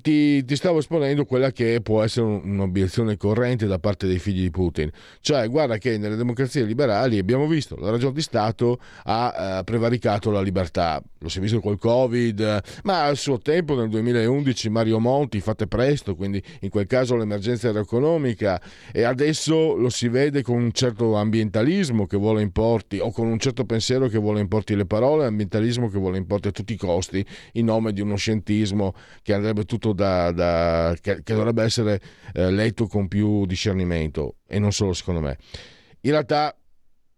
ti, ti, stavo esponendo quella che può essere un'obiezione corrente da parte dei figli di Putin. Cioè, guarda che nelle democrazie liberali abbiamo visto, la ragione di Stato ha uh, prevaricato la libertà. Lo si è visto col Covid, ma al suo tempo, nel 2011, Mario Monti, fate presto, quindi in quel caso l'emergenza era economica e adesso lo si vede con un certo ambientalismo che vuole importi o con un certo pensiero che vuole importi importi le parole, ambientalismo che vuole importi a tutti i costi in nome di uno scientismo che andrebbe tutto da, da che, che, dovrebbe essere eh, letto con più discernimento e non solo secondo me. In realtà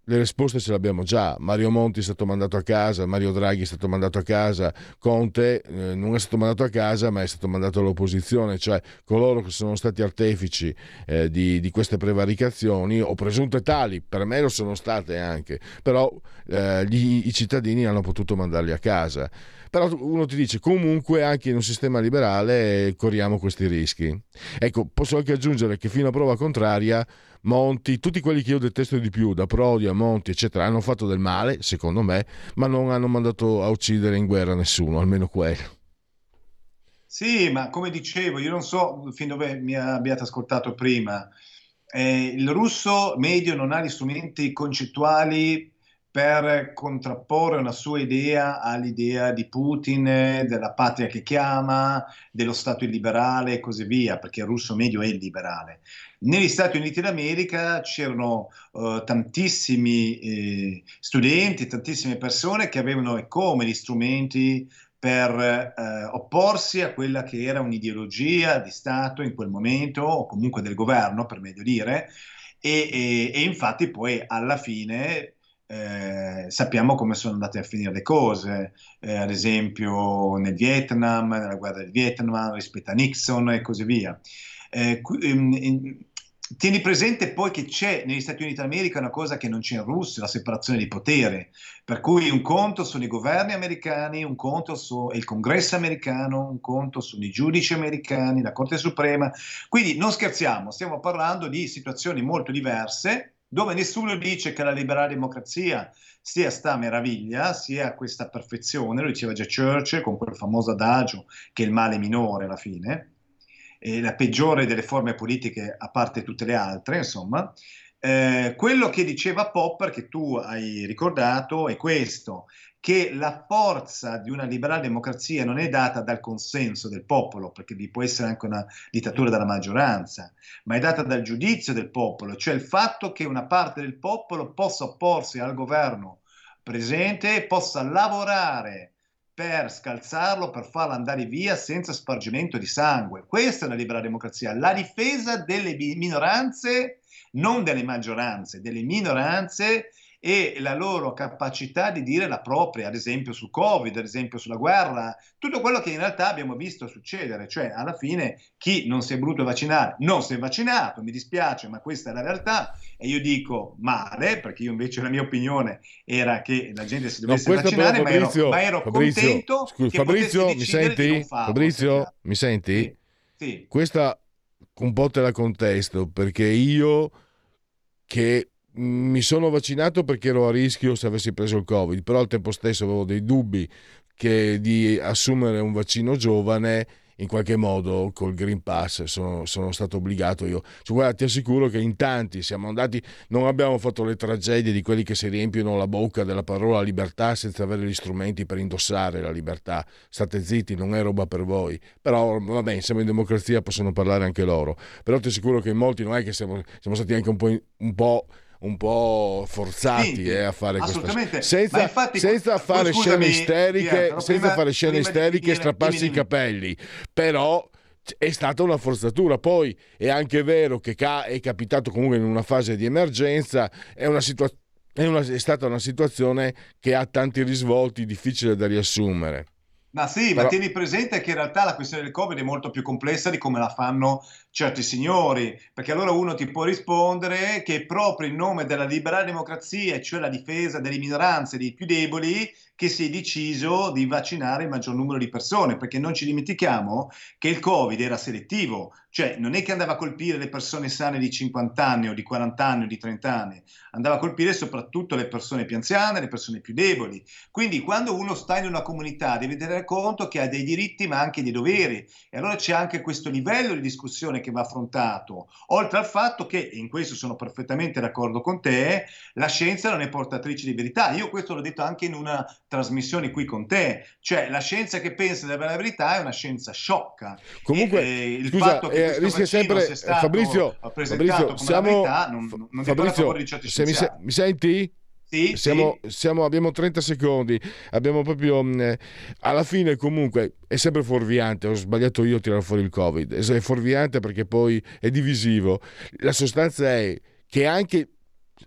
le risposte ce le abbiamo già. Mario Monti è stato mandato a casa, Mario Draghi è stato mandato a casa, Conte eh, non è stato mandato a casa ma è stato mandato all'opposizione, cioè coloro che sono stati artefici eh, di, di, queste prevaricazioni o presunte tali, per me lo sono state anche, però eh, gli, i cittadini hanno potuto mandarli a casa. Però uno ti dice comunque anche in un sistema liberale corriamo questi rischi. Ecco, posso anche aggiungere che fino a prova contraria Monti, tutti quelli che io detesto di più, da Prodi a Monti, eccetera, hanno fatto del male, secondo me, ma non hanno mandato a uccidere in guerra nessuno, almeno quello. Sì, ma come dicevo, io non so fin dove mi abbiate ascoltato prima. Eh, il russo medio non ha gli strumenti concettuali per contrapporre una sua idea all'idea di Putin, della patria che chiama, dello Stato illiberale e così via, perché il russo medio è illiberale. Negli Stati Uniti d'America c'erano uh, tantissimi eh, studenti, tantissime persone che avevano e come gli strumenti per eh, opporsi a quella che era un'ideologia di Stato in quel momento, o comunque del governo, per meglio dire, e, e, e infatti poi alla fine eh, sappiamo come sono andate a finire le cose, eh, ad esempio nel Vietnam, nella guerra del Vietnam rispetto a Nixon e così via. Eh, in, in, tieni presente poi che c'è negli Stati Uniti d'America una cosa che non c'è in Russia, la separazione di potere, per cui un conto sono i governi americani, un conto è il congresso americano, un conto sono i giudici americani, la Corte Suprema, quindi non scherziamo, stiamo parlando di situazioni molto diverse dove nessuno dice che la liberale democrazia sia sta meraviglia, sia questa perfezione, lo diceva già Churchill con quel famoso adagio che il male minore alla fine, eh, la peggiore delle forme politiche a parte tutte le altre, insomma. Eh, quello che diceva Popper, che tu hai ricordato, è questo, che la forza di una liberale democrazia non è data dal consenso del popolo, perché vi può essere anche una dittatura della maggioranza, ma è data dal giudizio del popolo, cioè il fatto che una parte del popolo possa opporsi al governo presente, possa lavorare per scalzarlo, per farlo andare via senza spargimento di sangue. Questa è una libera democrazia, la difesa delle minoranze, non delle maggioranze, delle minoranze e la loro capacità di dire la propria, ad esempio sul Covid, ad esempio sulla guerra, tutto quello che in realtà abbiamo visto succedere, cioè alla fine chi non si è voluto vaccinare non si è vaccinato, mi dispiace, ma questa è la realtà e io dico male, perché io invece la mia opinione era che la gente si dovesse no, vaccinare, Fabrizio, ma ero, ma ero Fabrizio, contento scusa, Fabrizio, mi senti? Fabrizio, mi senti? Sì. sì. Questa un po' te la contesto, perché io che mi sono vaccinato perché ero a rischio se avessi preso il Covid, però al tempo stesso avevo dei dubbi che di assumere un vaccino giovane in qualche modo col Green Pass sono, sono stato obbligato io. Cioè, guarda, ti assicuro che in tanti siamo andati, non abbiamo fatto le tragedie di quelli che si riempiono la bocca della parola libertà senza avere gli strumenti per indossare la libertà. State zitti, non è roba per voi. Però vabbè, siamo in democrazia, possono parlare anche loro. Però ti assicuro che in molti non è che siamo, siamo stati anche un po', un po' un po' forzati sì, eh, a fare questo senza, infatti, senza fare scusami, scene isteriche Pietro, senza fare scene isteriche e strapparsi i capelli. Però è stata una forzatura. Poi è anche vero che è capitato comunque in una fase di emergenza è una situazione è, è stata una situazione che ha tanti risvolti difficile da riassumere ma sì, Però... ma tieni presente che in realtà la questione del Covid è molto più complessa di come la fanno certi signori, perché allora uno ti può rispondere che proprio in nome della liberale democrazia, cioè la difesa delle minoranze, dei più deboli, che si è deciso di vaccinare il maggior numero di persone, perché non ci dimentichiamo che il Covid era selettivo, cioè non è che andava a colpire le persone sane di 50 anni o di 40 anni o di 30 anni, andava a colpire soprattutto le persone più anziane, le persone più deboli. Quindi quando uno sta in una comunità deve tenere conto che ha dei diritti ma anche dei doveri e allora c'è anche questo livello di discussione che va affrontato, oltre al fatto che, e in questo sono perfettamente d'accordo con te, la scienza non è portatrice di verità. Io questo l'ho detto anche in una trasmissione qui con te, cioè la scienza che pensa di avere la verità è una scienza sciocca. Comunque, e, eh, il scusa, fatto che eh, rischia sempre Fabrizio, Fabrizio siamo, verità, non, non Fabrizio, se mi, se, mi senti? Sì, siamo, sì. Siamo, abbiamo 30 secondi, abbiamo proprio mm, eh, alla fine comunque è sempre fuorviante, ho sbagliato io a tirare fuori il Covid, è fuorviante perché poi è divisivo. La sostanza è che anche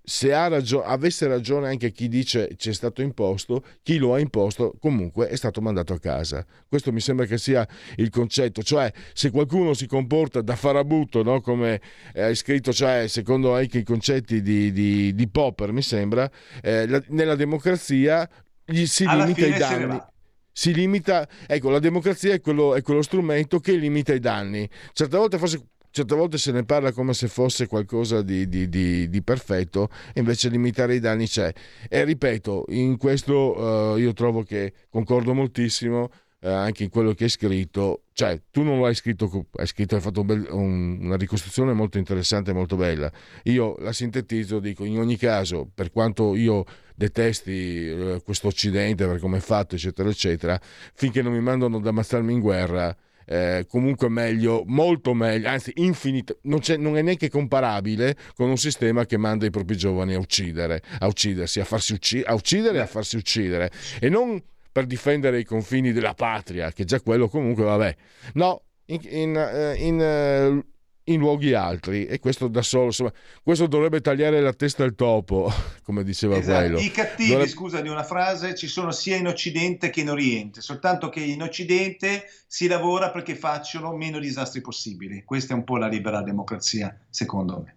se ragio- avesse ragione anche chi dice c'è stato imposto, chi lo ha imposto comunque è stato mandato a casa. Questo mi sembra che sia il concetto, cioè se qualcuno si comporta da farabutto, no? come hai scritto, cioè secondo anche i concetti di, di, di Popper, mi sembra, eh, la, nella democrazia gli si Alla limita i danni si limita, ecco, la democrazia è quello, è quello, strumento che limita i danni. Certe volte forse certe volte se ne parla come se fosse qualcosa di, di, di, di perfetto, invece limitare i danni c'è. E ripeto, in questo uh, io trovo che concordo moltissimo uh, anche in quello che hai scritto. Cioè, tu non l'hai scritto, hai scritto, hai fatto un bel, un, una ricostruzione molto interessante molto bella. Io la sintetizzo, dico, in ogni caso, per quanto io detesti uh, questo Occidente per come è fatto, eccetera, eccetera, finché non mi mandano ad ammazzarmi in guerra, eh, comunque meglio, molto meglio, anzi infinito, non, non, è neanche comparabile con un sistema che manda i propri giovani a uccidere, a uccidersi, a, farsi ucc- a uccidere e a farsi uccidere. E non per difendere i confini della patria, che già quello comunque vabbè. No, in, in, eh, in, in luoghi altri e questo da solo insomma, questo dovrebbe tagliare la testa al topo come diceva esatto. quello i cattivi dovrebbe... scusa di una frase ci sono sia in occidente che in oriente soltanto che in occidente si lavora perché facciano meno disastri possibili questa è un po' la libera democrazia secondo me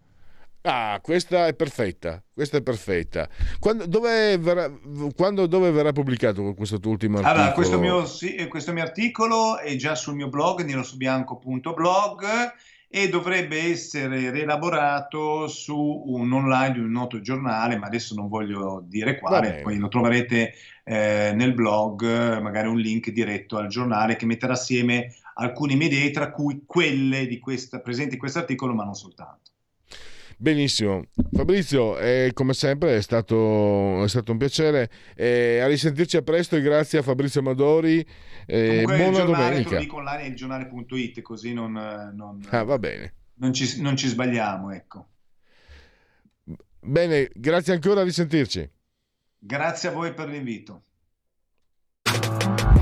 Ah, questa è perfetta, questa è perfetta. Quando, dove, verrà, quando, dove verrà pubblicato questo tuo ultimo articolo? Allora, questo mio, sì, questo mio articolo è già sul mio blog, nerosubianco.blog e dovrebbe essere rielaborato su un online di un noto giornale, ma adesso non voglio dire quale, poi lo troverete eh, nel blog, magari un link diretto al giornale che metterà assieme alcune mie idee, tra cui quelle di questa, presenti in questo articolo, ma non soltanto. Benissimo, Fabrizio, eh, come sempre è stato, è stato un piacere. Eh, a risentirci a presto e grazie a Fabrizio Amadori. Eh, buona il giornale, domenica. Dico online è il giornale.it, così non, non, ah, va bene. non, ci, non ci sbagliamo. Ecco. Bene, grazie ancora, a risentirci. Grazie a voi per l'invito.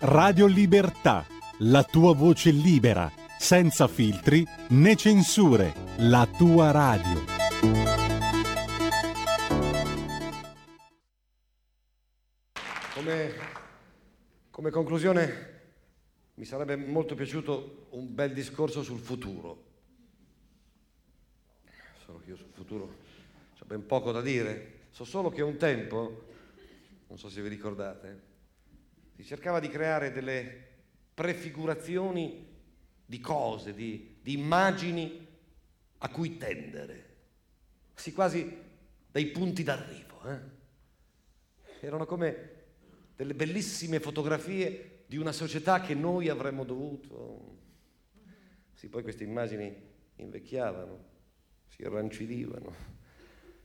Radio Libertà, la tua voce libera, senza filtri né censure, la tua radio. Come, come conclusione mi sarebbe molto piaciuto un bel discorso sul futuro. Solo che io sul futuro ho ben poco da dire. So solo che un tempo, non so se vi ricordate, si cercava di creare delle prefigurazioni di cose, di, di immagini a cui tendere, sì quasi dei punti d'arrivo. Eh? Erano come delle bellissime fotografie di una società che noi avremmo dovuto. Sì, poi queste immagini invecchiavano, si arrancidivano.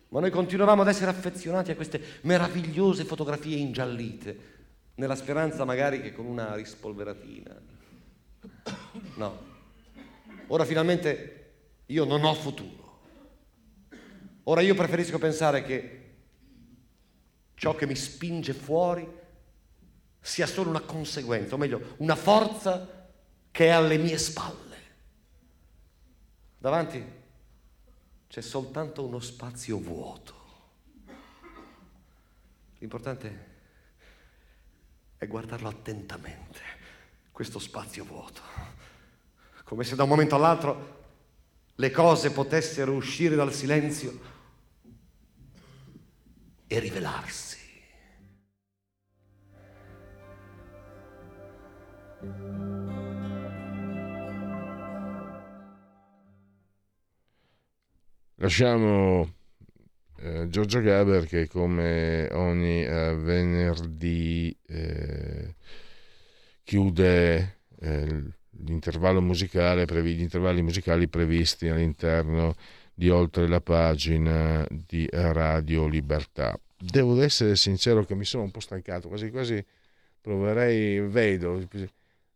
Ma noi continuavamo ad essere affezionati a queste meravigliose fotografie ingiallite, nella speranza magari che con una rispolveratina. No. Ora finalmente io non ho futuro. Ora io preferisco pensare che ciò che mi spinge fuori sia solo una conseguenza, o meglio, una forza che è alle mie spalle. Davanti c'è soltanto uno spazio vuoto. L'importante è è guardarlo attentamente, questo spazio vuoto, come se da un momento all'altro le cose potessero uscire dal silenzio e rivelarsi. Lasciamo eh, Giorgio Gaber che come ogni eh, venerdì eh, chiude eh, l'intervallo musicale, gli intervalli musicali previsti all'interno di oltre la pagina di Radio Libertà. Devo essere sincero che mi sono un po' stancato, quasi quasi proverei, vedo,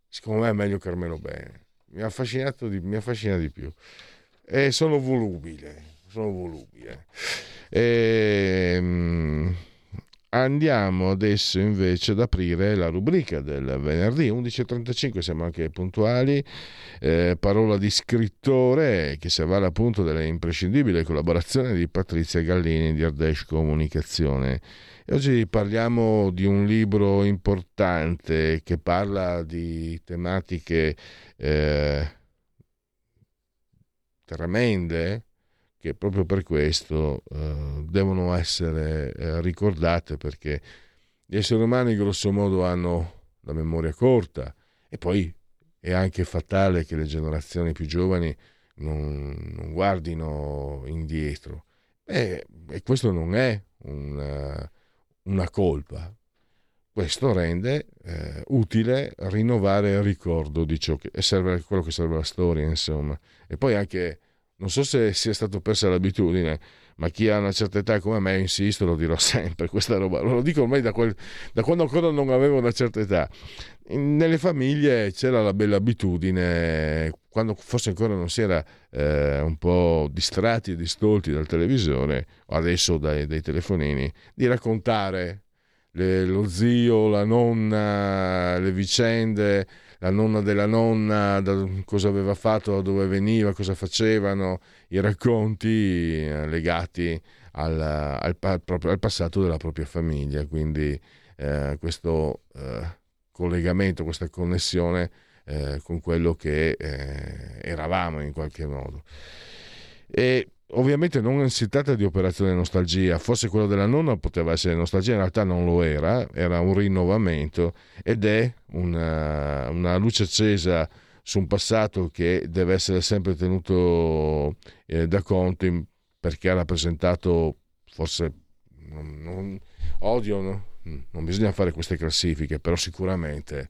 secondo me è meglio Carmelo Bene, mi ha affascinato di, affascina di più. E sono volubile sono volubile. E, ehm, andiamo adesso invece ad aprire la rubrica del venerdì 11.35, siamo anche puntuali, eh, parola di scrittore che si avvale appunto dell'imprescindibile collaborazione di Patrizia Gallini di Ardesh Comunicazione. E oggi parliamo di un libro importante che parla di tematiche eh, tremende che proprio per questo eh, devono essere eh, ricordate perché gli esseri umani grosso modo hanno la memoria corta e poi è anche fatale che le generazioni più giovani non, non guardino indietro. E, e, questo non è una, una colpa. Questo rende eh, utile rinnovare il ricordo di ciò che serve quello che serve alla storia, insomma. E poi anche non so se sia stato persa l'abitudine, ma chi ha una certa età come me, insisto, lo dirò sempre, questa roba, lo dico ormai da, quel, da quando ancora non avevo una certa età. Nelle famiglie c'era la bella abitudine, quando forse ancora non si era eh, un po' distratti e distolti dal televisore, adesso dai, dai telefonini, di raccontare le, lo zio, la nonna, le vicende la nonna della nonna, da, cosa aveva fatto, da dove veniva, cosa facevano, i racconti eh, legati al, al, al, passato della propria famiglia. Quindi eh, questo eh, collegamento, questa connessione eh, con quello che eh, eravamo in qualche modo. E Ovviamente non si tratta di operazione nostalgia, forse quello della nonna poteva essere nostalgia, in realtà non lo era, era un rinnovamento ed è una, una luce accesa su un passato che deve essere sempre tenuto eh, da conto in, perché ha rappresentato forse non, non, odio, no? non bisogna fare queste classifiche, però sicuramente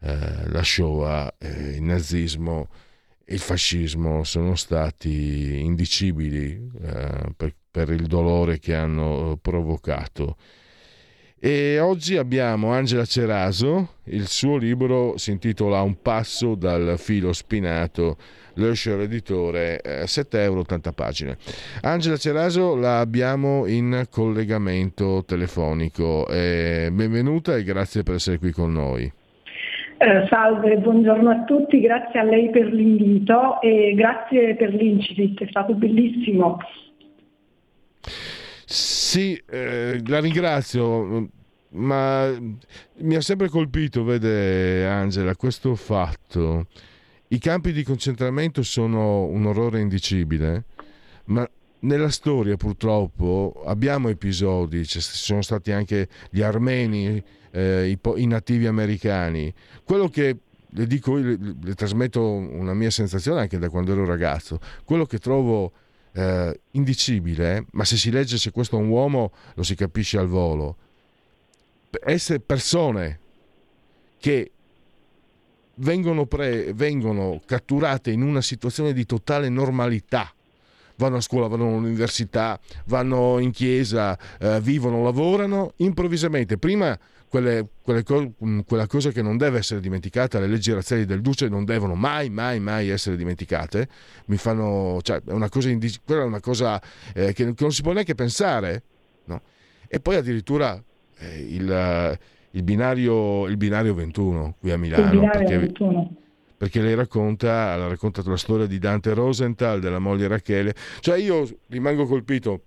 eh, la Shoah, eh, il nazismo, il fascismo sono stati indicibili eh, per, per, il dolore che hanno eh, provocato. E oggi abbiamo Angela Ceraso, il suo libro si intitola Un passo dal filo spinato, l'Escher editore, eh, 7 euro 80 pagine. Angela Ceraso la abbiamo in collegamento telefonico. Eh, benvenuta e grazie per essere qui con noi. Eh, salve, buongiorno a tutti, grazie a lei per l'invito e grazie per l'incipit, è stato bellissimo. Sì, eh, la ringrazio, ma mi ha sempre colpito, vede Angela, questo fatto. I campi di concentramento sono un orrore indicibile, ma nella storia purtroppo abbiamo episodi, ci sono stati anche gli armeni eh, i, i, nativi americani. Quello che le dico, le, le, trasmetto una mia sensazione anche da quando ero ragazzo, quello che trovo eh, indicibile, ma se si legge se questo è un uomo lo si capisce al volo, essere persone che vengono, pre, vengono catturate in una situazione di totale normalità, vanno a scuola, vanno all'università, vanno in chiesa, eh, vivono, lavorano, improvvisamente prima quelle, quelle co- mm, quella cosa che non deve essere dimenticata, le leggi razziali del Duce non devono mai, mai, mai essere dimenticate, mi fanno, cioè, è una cosa, indic- quella è una cosa eh, che, che, non si può neanche pensare, no? E poi addirittura eh, il, il, binario, il, binario, 21 qui a Milano, perché, perché, lei racconta, racconta la storia di Dante Rosenthal, della moglie Rachele, cioè io rimango colpito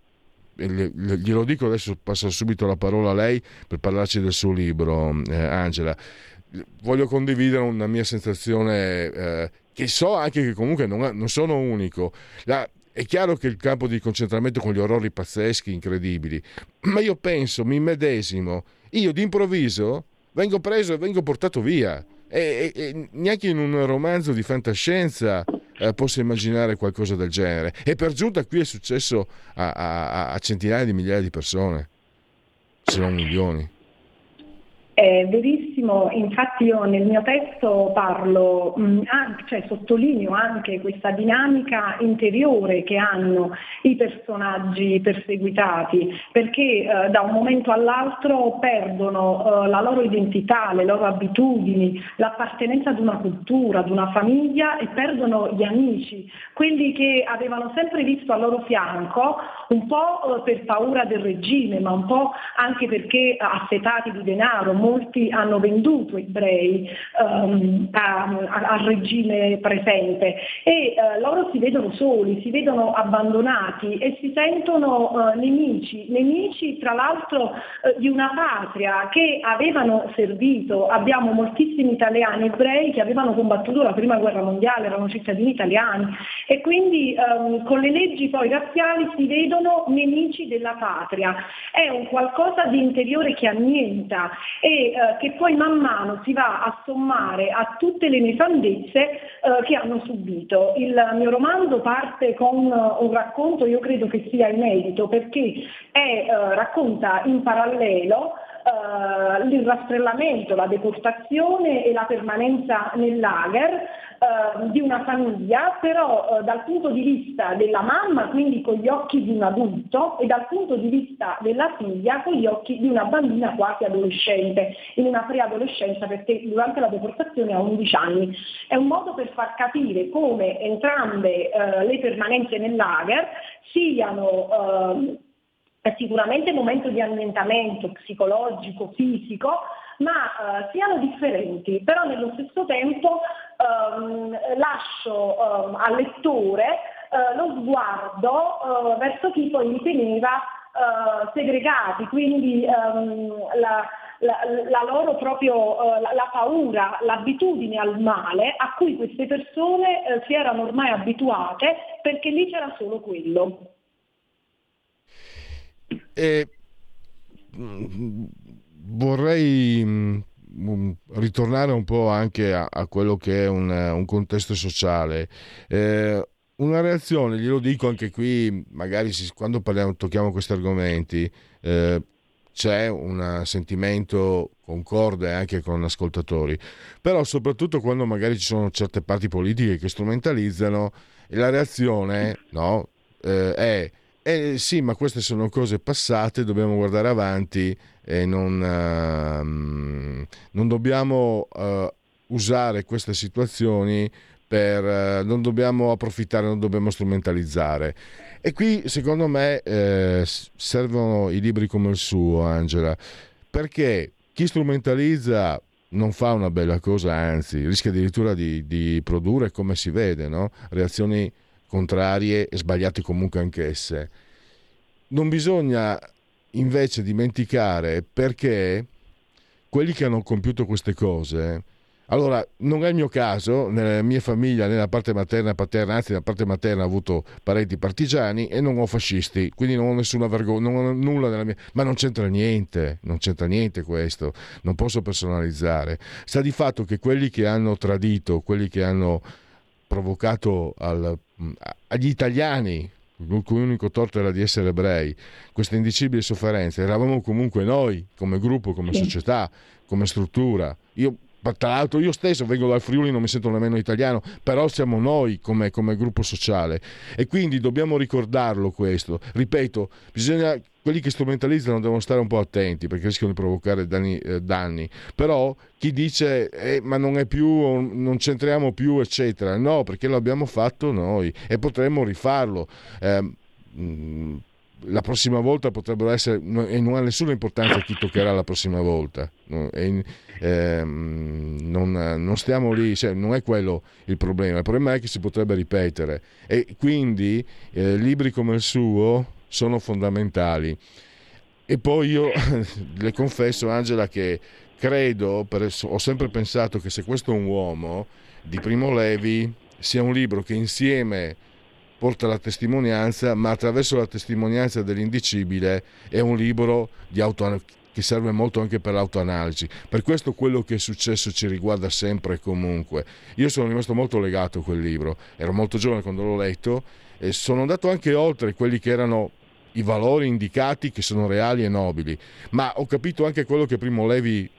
glielo dico adesso, passo subito la parola a lei per parlarci del suo libro, eh, Angela. Voglio condividere una mia sensazione eh, che so anche che comunque non, non sono unico. La, è chiaro che il campo di concentramento con gli orrori pazzeschi, incredibili, ma io penso, mi medesimo, io d'improvviso vengo preso e vengo portato via. E, e, neanche in un romanzo di fantascienza eh, possa immaginare qualcosa del genere. E per giunta qui è successo a, a, a centinaia di migliaia di persone, se non milioni. È verissimo, infatti io nel mio testo parlo, mm, cioè sottolineo anche questa dinamica interiore che hanno i personaggi perseguitati, perché eh, da un momento all'altro perdono eh, la loro identità, le loro abitudini, l'appartenenza ad una cultura, ad una famiglia e perdono gli amici, quelli che avevano sempre visto al loro fianco, un po' eh, per paura del regime, ma un po' anche perché assetati di denaro, molti hanno venduto ebrei um, al regime presente e uh, loro si vedono soli, si vedono abbandonati e si sentono uh, nemici, nemici tra l'altro uh, di una patria che avevano servito, abbiamo moltissimi italiani ebrei che avevano combattuto la prima guerra mondiale, erano cittadini italiani. E quindi um, con le leggi poi razziali si vedono nemici della patria, è un qualcosa di interiore che annienta. E eh, che poi man mano si va a sommare a tutte le nefandezze eh, che hanno subito. Il mio romanzo parte con un racconto, io credo che sia inedito, perché è, eh, racconta in parallelo Uh, il rastrellamento, la deportazione e la permanenza nel lager uh, di una famiglia, però uh, dal punto di vista della mamma, quindi con gli occhi di un adulto, e dal punto di vista della figlia con gli occhi di una bambina quasi adolescente, in una preadolescenza perché durante la deportazione ha 11 anni. È un modo per far capire come entrambe le permanenze nel lager siano sicuramente momento di annientamento psicologico, fisico, ma eh, siano differenti, però nello stesso tempo ehm, lascio ehm, al lettore eh, lo sguardo eh, verso chi poi li teneva eh, segregati, quindi ehm, la, la, la, loro proprio eh, la, la, paura, l'abitudine al male a cui queste persone eh, si erano ormai abituate perché lì c'era solo quello. E mm, vorrei mm, mm, ritornare un po' anche a, a quello che è un, un contesto sociale. Eh, una reazione, glielo dico anche qui, magari si, quando parliamo, tocchiamo questi argomenti, eh, c'è un sentimento concorde anche con ascoltatori, però soprattutto quando magari ci sono certe parti politiche che strumentalizzano, la reazione no, eh, è eh, sì, ma queste sono cose passate, dobbiamo guardare avanti e non, uh, non dobbiamo uh, usare queste situazioni per, uh, non dobbiamo approfittare, non dobbiamo strumentalizzare. E qui secondo me eh, servono i libri come il suo, Angela, perché chi strumentalizza non fa una bella cosa, anzi rischia addirittura di, di produrre, come si vede, no? reazioni contrarie e sbagliate comunque anch'esse. Non bisogna invece dimenticare perché quelli che hanno compiuto queste cose, allora non è il mio caso, nella mia famiglia, nella parte materna e paterna, anzi nella parte materna ho avuto parenti partigiani e non ho fascisti, quindi non ho nessuna vergogna, non ho nulla nella mia... ma non c'entra niente, non c'entra niente questo, non posso personalizzare. Sta di fatto che quelli che hanno tradito, quelli che hanno provocato al, agli italiani, il cui unico torto era di essere ebrei, queste indicibili sofferenze, eravamo comunque noi, come gruppo, come società, come struttura. Io tra l'altro io stesso vengo dal Friuli, non mi sento nemmeno italiano, però siamo noi come, come gruppo sociale e quindi dobbiamo ricordarlo questo. Ripeto, bisogna, quelli che strumentalizzano devono stare un po' attenti perché rischiano di provocare danni, eh, danni. però chi dice eh, ma non è più, non c'entriamo più, eccetera, no, perché lo abbiamo fatto noi e potremmo rifarlo. Eh, la prossima volta potrebbero essere e non ha nessuna importanza chi toccherà la prossima volta e, eh, non, non, stiamo lì cioè, non è quello il problema il problema è che si potrebbe ripetere e quindi eh, libri come il suo sono fondamentali e poi io le confesso Angela che credo per, ho sempre pensato che se questo è un uomo di Primo Levi sia un libro che insieme porta la testimonianza, ma attraverso la testimonianza dell'indicibile è un libro auto, che serve molto anche per l'autoanalisi. Per questo quello che è successo ci riguarda sempre e comunque. Io sono rimasto molto legato a quel libro, ero molto giovane quando l'ho letto e sono andato anche oltre quelli che erano i valori indicati che sono reali e nobili, ma ho capito anche quello che Primo Levi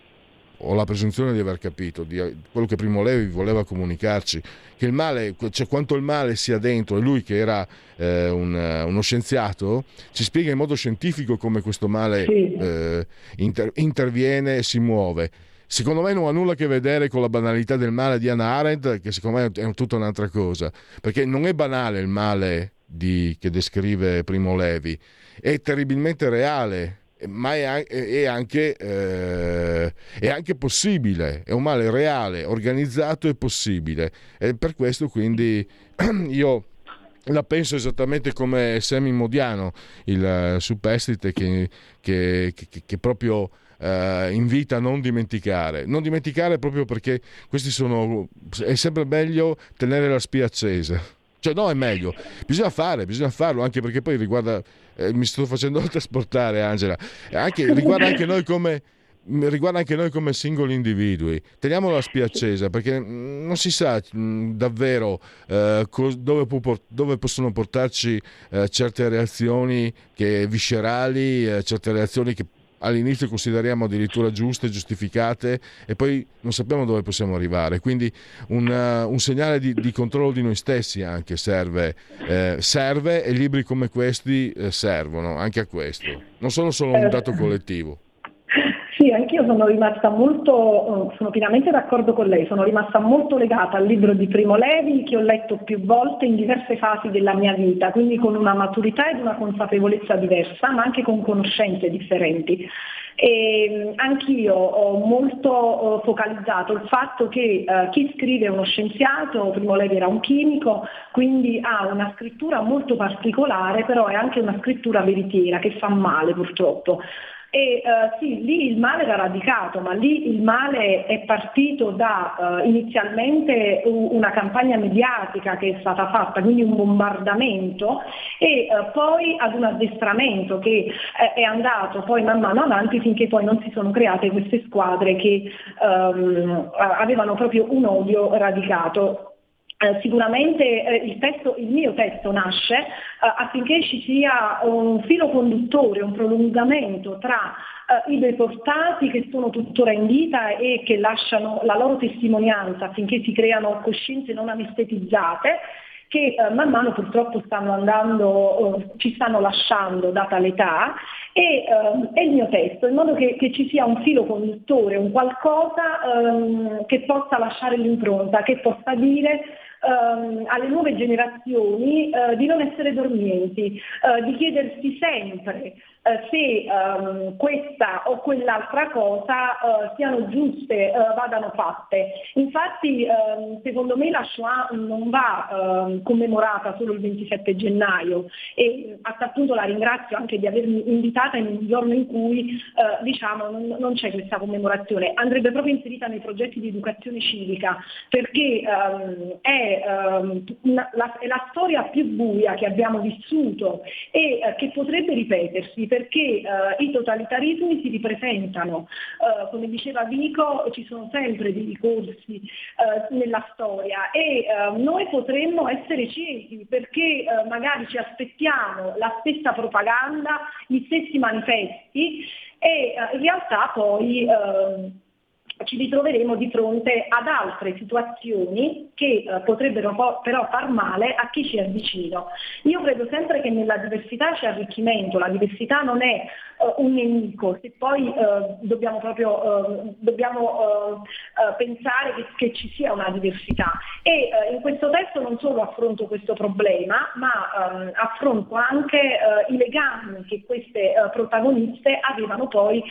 ho la presunzione di aver capito, di quello che Primo Levi voleva comunicarci, che il male, cioè quanto il male sia dentro, e lui che era eh, un, uno scienziato, ci spiega in modo scientifico come questo male sì. eh, inter- interviene e si muove. Secondo me non ha nulla a che vedere con la banalità del male di Anna Arendt, che secondo me è tutta un'altra cosa, perché non è banale il male di, che descrive Primo Levi, è terribilmente reale, ma è, è, anche, eh, è, anche, possibile, è un male reale, organizzato e possibile. E per questo quindi io la penso esattamente come Semi Modiano, il uh, superstite che, che, che, che proprio uh, invita a non dimenticare. Non dimenticare proprio perché questi sono, è sempre meglio tenere la spia accesa. Cioè no, è meglio. Bisogna fare, bisogna farlo, anche perché poi riguarda, eh, mi sto facendo trasportare Angela, anche, riguarda anche noi come riguarda anche noi come singoli individui. Teniamo la spia accesa perché mm, non si sa mm, davvero eh, dove, può, dove, possono portarci eh, certe reazioni viscerali, eh, certe reazioni che all'inizio consideriamo addirittura giuste, giustificate e poi non sappiamo dove possiamo arrivare. Quindi un, uh, un segnale di, di, controllo di noi stessi anche serve, eh, serve e libri come questi eh, servono anche a questo. Non sono solo un dato collettivo. Sì, anch'io sono rimasta molto, sono pienamente d'accordo con lei, sono rimasta molto legata al libro di Primo Levi che ho letto più volte in diverse fasi della mia vita, quindi con una maturità ed una consapevolezza diversa, ma anche con conoscenze differenti. E anch'io ho molto focalizzato il fatto che eh, chi scrive è uno scienziato, Primo Levi era un chimico, quindi ha una scrittura molto particolare, però è anche una scrittura veritiera che fa male purtroppo. E uh, sì, lì il male era radicato, ma lì il male è partito da uh, inizialmente una campagna mediatica che è stata fatta, quindi un bombardamento, e uh, poi ad un addestramento che è andato poi man mano avanti finché poi non si sono create queste squadre che um, avevano proprio un odio radicato. Eh, sicuramente eh, il, testo, il, mio testo nasce eh, affinché ci sia un filo conduttore, un prolungamento tra eh, i deportati che sono tuttora in vita e che lasciano la loro testimonianza affinché si creano coscienze non anestetizzate che eh, man mano purtroppo stanno andando, ci stanno lasciando data l'età. E, e, il mio testo, in modo che, che, ci sia un filo conduttore, un qualcosa ehm, che possa lasciare l'impronta, che possa dire ehm, alle nuove generazioni eh, di non essere dormienti, eh, di chiedersi sempre se ehm, questa o quell'altra cosa eh, siano giuste, eh, vadano fatte. Infatti ehm, secondo me la Shoah non va ehm, commemorata solo il 27 gennaio e a tal punto la ringrazio anche di avermi invitata in un giorno in cui eh, diciamo, non, non, c'è questa commemorazione, andrebbe proprio inserita nei progetti di educazione civica perché è, una, la, è, la, storia più buia che abbiamo vissuto e eh, che potrebbe ripetersi perché uh, i totalitarismi si ripresentano. Uh, come diceva Vico, ci sono sempre dei ricorsi uh, nella storia e noi potremmo essere ciechi perché magari ci aspettiamo la stessa propaganda, gli stessi manifesti e in realtà poi ci ritroveremo di fronte ad altre situazioni che eh, potrebbero po- però far male a chi ci è vicino. Io credo sempre che nella diversità c'è arricchimento, la diversità non è un nemico, se poi uh, dobbiamo proprio uh, dobbiamo, pensare che, che, ci sia una diversità. E in questo testo non solo affronto questo problema, ma um, affronto anche i legami che queste protagoniste avevano poi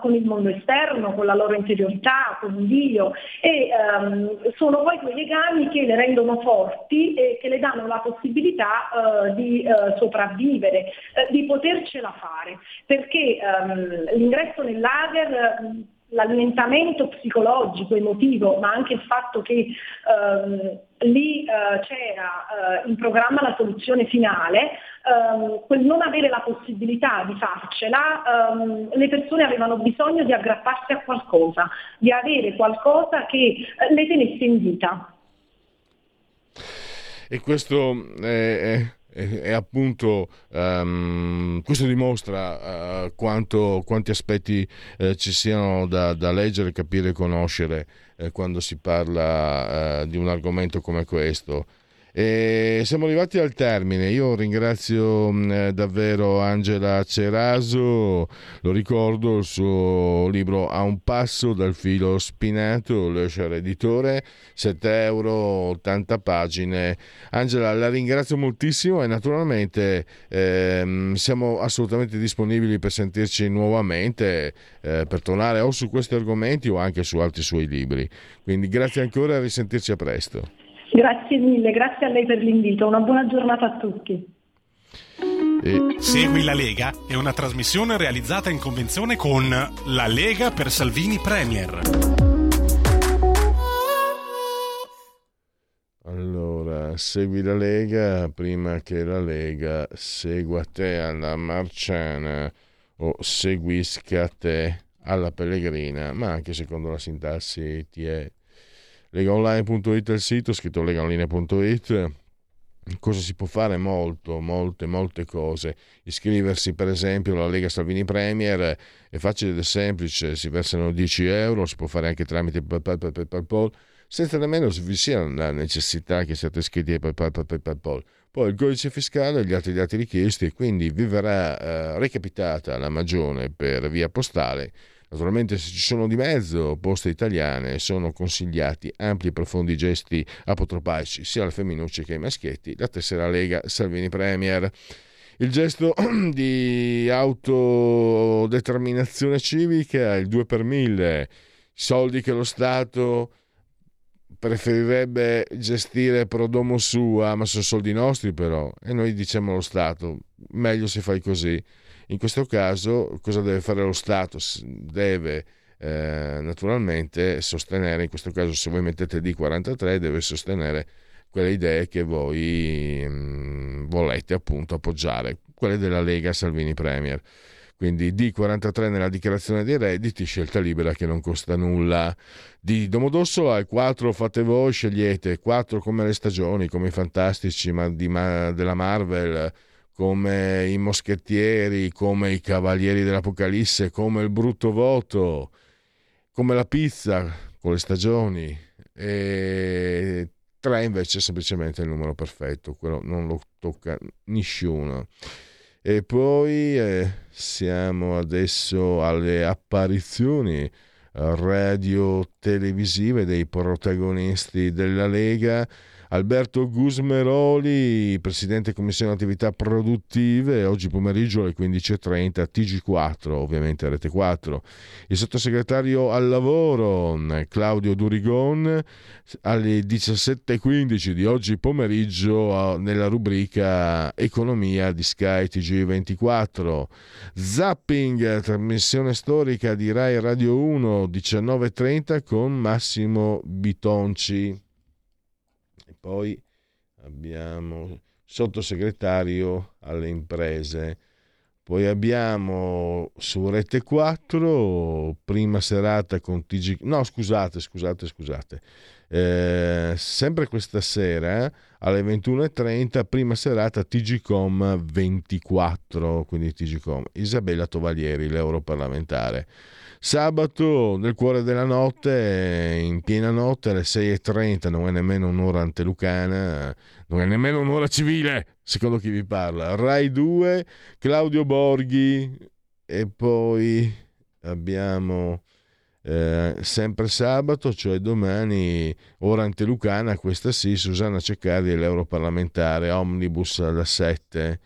con il mondo esterno, con la loro interiorità, con Dio e um, sono poi quei legami che le rendono forti e che le danno la possibilità di sopravvivere, di potercela fare. Perché perché ehm, l'ingresso nel lager l'alimentamento psicologico, emotivo, ma anche il fatto che ehm, lì eh, c'era eh, in programma la soluzione finale, ehm, quel non avere la possibilità di farcela, ehm, le persone avevano bisogno di aggrapparsi a qualcosa, di avere qualcosa che eh, le tenesse in vita. E questo è, e, e appunto um, questo dimostra uh, quanto, quanti aspetti uh, ci siano da, da, leggere, capire e conoscere uh, quando si parla di un argomento come questo. E siamo arrivati al termine. Io ringrazio mm, davvero Angela Ceraso, lo ricordo, il suo libro A un passo dal filo spinato, lo esce editore, 7 euro, 80 pagine. Angela, la ringrazio moltissimo e naturalmente ehm, siamo assolutamente disponibili per sentirci nuovamente, eh, per tornare o su questi argomenti o anche su altri suoi libri. Quindi grazie ancora e risentirci a presto. Grazie mille, grazie a lei per l'invito. Una buona giornata a tutti. E... Segui la Lega è una trasmissione realizzata in convenzione con La Lega per Salvini Premier. Allora, segui la Lega prima che la Lega segua te alla Marciana o seguisca te alla Pellegrina, ma anche secondo la sintassi ti è legaonline.it è il sito, scritto legaonline.it. Cosa si può fare? Molto, molte, molte cose. Iscriversi per esempio alla Lega Salvini Premier è facile ed è semplice, si versano 10 euro, si può fare anche tramite PayPal, PayPal, senza nemmeno vi sia la necessità che siate iscritti a PayPal, PayPal. Poi il codice fiscale e gli altri dati richiesti e quindi vi verrà eh, recapitata la magione per via postale Naturalmente se ci sono di mezzo poste italiane sono consigliati ampi e profondi gesti apotropaici sia alle femminucce che ai maschietti, la tessera Lega Salvini Premier. Il gesto di autodeterminazione civica, il 2 per 1000, soldi che lo Stato preferirebbe gestire pro domo sua, ma sono soldi nostri però, e noi diciamo allo Stato, meglio se fai così. In questo caso cosa deve fare lo Stato? Deve eh, naturalmente sostenere, in questo caso se voi mettete D43 deve sostenere quelle idee che voi mh, mm, volete appunto appoggiare, quelle della Lega Salvini Premier. Quindi D43 nella dichiarazione dei redditi, scelta libera che non costa nulla. Di Domodossola al 4 fate voi, scegliete 4 come le stagioni, come i fantastici ma di, ma, della Marvel, come i moschettieri, come i cavalieri dell'Apocalisse, come il brutto voto, come la pizza con le stagioni. E 3 invece è semplicemente il numero perfetto, quello non lo tocca nessuno. E poi eh, siamo adesso alle apparizioni radio-televisive dei protagonisti della Lega Alberto Gusmeroli, Presidente Commissione Attività Produttive, oggi pomeriggio alle 15.30, TG4, ovviamente Rete 4. Il sottosegretario al lavoro Claudio Durigon alle 17.15 di oggi pomeriggio nella rubrica Economia di Sky TG24. Zapping, trasmissione storica di Rai Radio 1, 19.30 con Massimo Bitonci poi abbiamo sottosegretario alle imprese. Poi abbiamo su Rete 4, prima serata con TG... No, scusate, scusate, scusate. Eh, sempre questa sera alle 21.30, prima serata TGCOM 24, quindi TGCOM. Isabella Tovalieri, l'europarlamentare. Sabato nel cuore della notte, in piena notte alle 6.30, non è nemmeno un'ora antelucana, non è nemmeno un'ora civile, secondo chi vi parla. Rai 2, Claudio Borghi e poi abbiamo eh, sempre sabato, cioè domani, ora antelucana, questa sì, Susanna Ceccardi, l'europarlamentare, omnibus alla 7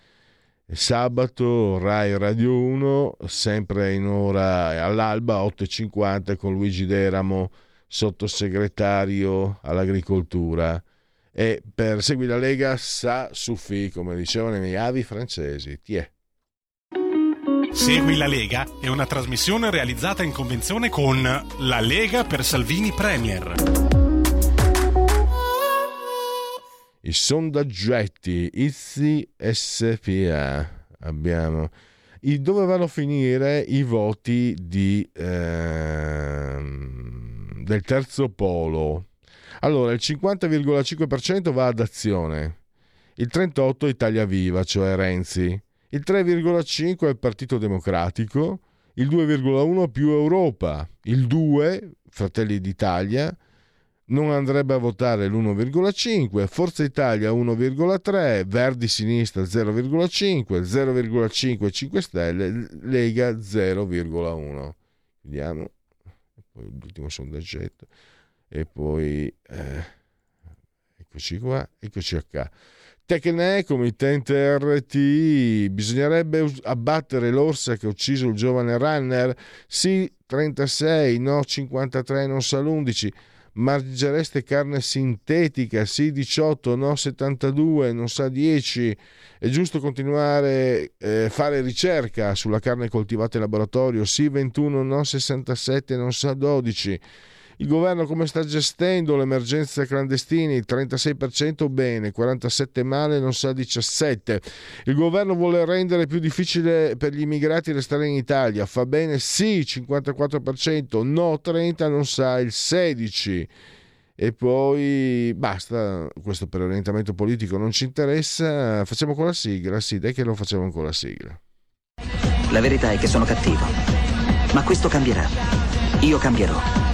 sabato Rai Radio 1 sempre in ora all'alba 8.50 con Luigi Deramo sottosegretario all'agricoltura e per Segui la Lega sa suffi come dicevano i miei avi francesi Tiè. Segui la Lega è una trasmissione realizzata in convenzione con La Lega per Salvini Premier i sondaggetti Izzi SPA abbiamo. I, dove vanno a finire i voti di, eh, del terzo polo? Allora il 50,5% va ad azione il 38 Italia Viva, cioè Renzi, il 3,5 è il Partito Democratico, il 2,1 più Europa, il 2 Fratelli d'Italia, non andrebbe a votare l'1,5, Forza Italia 1,3, Verdi Sinistra 0,5, 0,5 5 Stelle, Lega 0,1. Vediamo, poi l'ultimo sondaggetto e poi eh, eccoci qua, eccoci qua. Tecne, committente RT, bisognerebbe abbattere l'orsa che ha ucciso il giovane runner? Sì, 36, no 53, non sa l'11 mangereste carne sintetica, sì 18, no 72, non sa 10, è giusto continuare a eh, fare ricerca sulla carne coltivata in laboratorio, sì 21, no 67, non sa 12 il governo come sta gestendo l'emergenza clandestini? 36% bene, 47% male, non sa 17%. Il governo vuole rendere più difficile per gli immigrati restare in Italia. Fa bene? Sì, 54%, no 30%, non sa il 16%. E poi basta, questo per orientamento politico non ci interessa, facciamo con la sigla, sì, dai che lo facciamo con la sigla. La verità è che sono cattivo, ma questo cambierà. Io cambierò.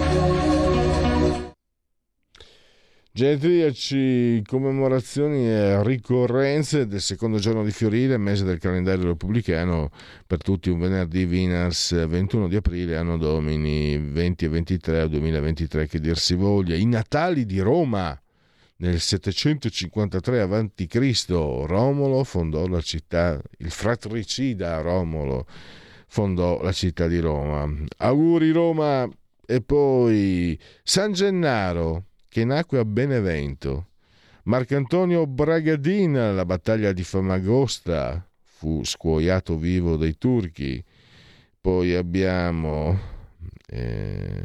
Genetriaci, commemorazioni e ricorrenze del secondo giorno di Fiorile, mese del calendario repubblicano, per tutti un venerdì Vinars 21 di aprile, anno domini 20 e 23 2023, che dir si voglia. I Natali di Roma, nel 753 a.C. Romolo fondò la città, il fratricida Romolo fondò la città di Roma. Auguri Roma e poi San Gennaro che nacque a Benevento. Marcantonio Bragadina, alla battaglia di Famagosta, fu scuoiato vivo dai turchi. Poi abbiamo... Eh,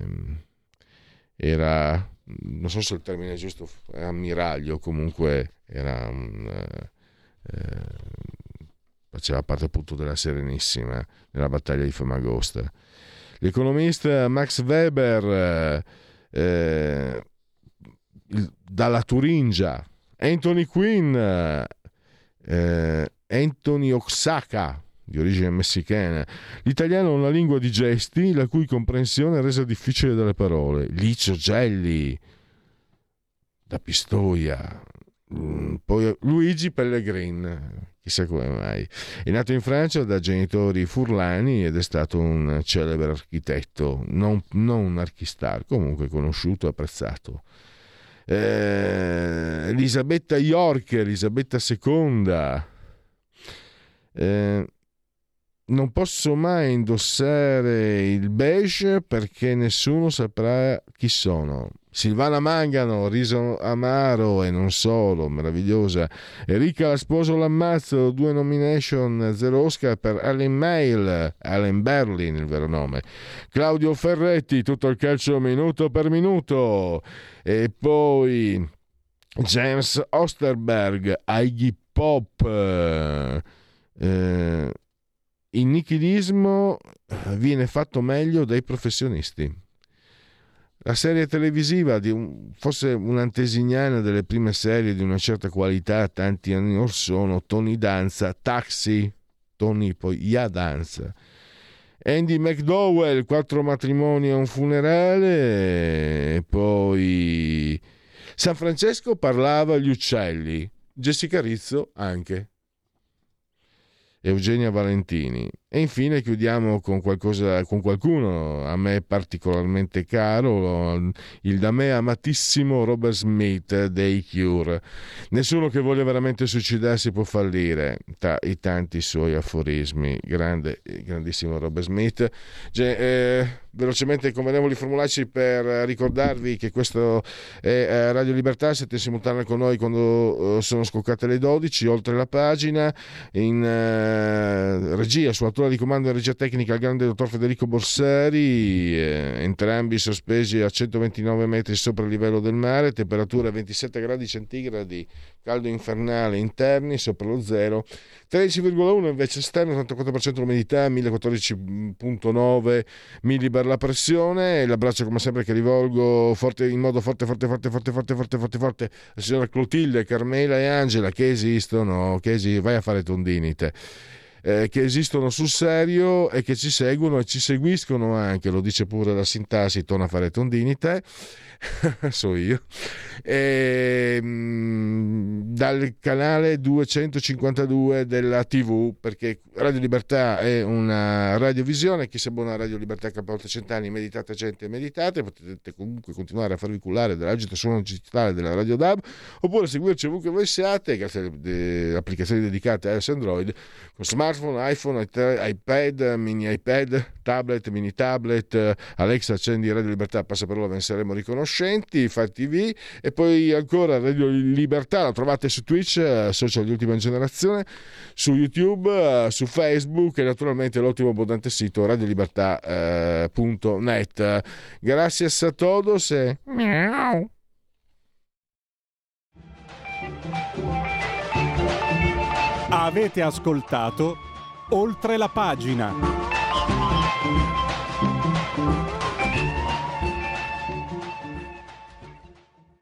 era, non so se il termine è giusto, ammiraglio, comunque era un... Eh, faceva parte appunto della Serenissima nella battaglia di Famagosta. L'economista Max Weber eh, dalla Turingia, Anthony Quinn, eh, Anthony Oaxaca, di origine messicana. L'italiano è una lingua di gesti la cui comprensione è resa difficile dalle parole. Licio Gelli, da Pistoia. Mm, poi Luigi Pellegrin, chissà come mai. È nato in Francia da genitori furlani ed è stato un celebre architetto, non, non un archistar, comunque conosciuto e apprezzato eh, Elisabetta York, Elisabetta II. Eh, non posso mai indossare il beige perché nessuno saprà chi sono. Silvana Mangano, riso amaro e non solo, meravigliosa. Enrica la sposo l'ammazzo, due nomination, zero Oscar per Allen Mail, Allen Berlin il vero nome. Claudio Ferretti, tutto il calcio minuto per minuto. E poi James Osterberg, Iggy Pop. Eh, il nichilismo viene fatto meglio dai professionisti la serie televisiva un, fosse un'antesignana delle prime serie di una certa qualità tanti anni or sono Tony Danza, Taxi, Tony poi Ya Danza Andy McDowell, quattro matrimoni e un funerale e poi San Francesco parlava agli uccelli Jessica Rizzo anche Eugenia Valentini. E infine chiudiamo con, qualcosa, con qualcuno a me particolarmente caro, il da me amatissimo Robert Smith dei Cure. Nessuno che voglia veramente suicidarsi può fallire, tra i tanti suoi aforismi. Grande, grandissimo Robert Smith. Ge- eh, velocemente convenevoli formularci per ricordarvi che questo è eh, Radio Libertà, siete in simultanea con noi quando eh, sono scoccate le 12, oltre la pagina, in eh, regia, sulla tura di comando e regia tecnica il grande dottor Federico Borsari, eh, entrambi sospesi a 129 metri sopra il livello del mare, temperatura 27 gradi centigradi, caldo infernale interni sopra lo zero, 13,1 invece esterno, 84% l'umidità, 1014,9 millibar la pressione l'abbraccio come sempre che rivolgo forte, in modo forte, forte, forte, forte, forte, forte, forte, forte la signora Clotilde, Carmela e Angela che esistono, che esi- vai a fare tondinite. Eh, che esistono sul serio e che ci seguono e ci seguiscono anche, lo dice pure la sintassi, torna a fare tondinite so io, e, ehm, dal canale 252 della TV, perché Radio Libertà è una radiovisione, chi se buona Radio Libertà capovolta cent'anni, meditate gente, meditate, potete comunque continuare a farvi cullare dall'agito suono digitale della Radio DAB, oppure seguirci ovunque voi siate, grazie alle applicazioni dedicate a iOS Android, con smartphone, iPhone, iPad, mini iPad, tablet, mini tablet, Alexa accendi Radio Libertà, passa per ora, ve ne saremo riconosciuti conoscenti, Fire TV e poi ancora Radio Libertà, la trovate su Twitch, eh, social di ultima generazione, su YouTube, eh, su Facebook e naturalmente l'ottimo abbondante sito radiolibertà.net. Grazie a todos e... Miau. Avete ascoltato oltre la pagina.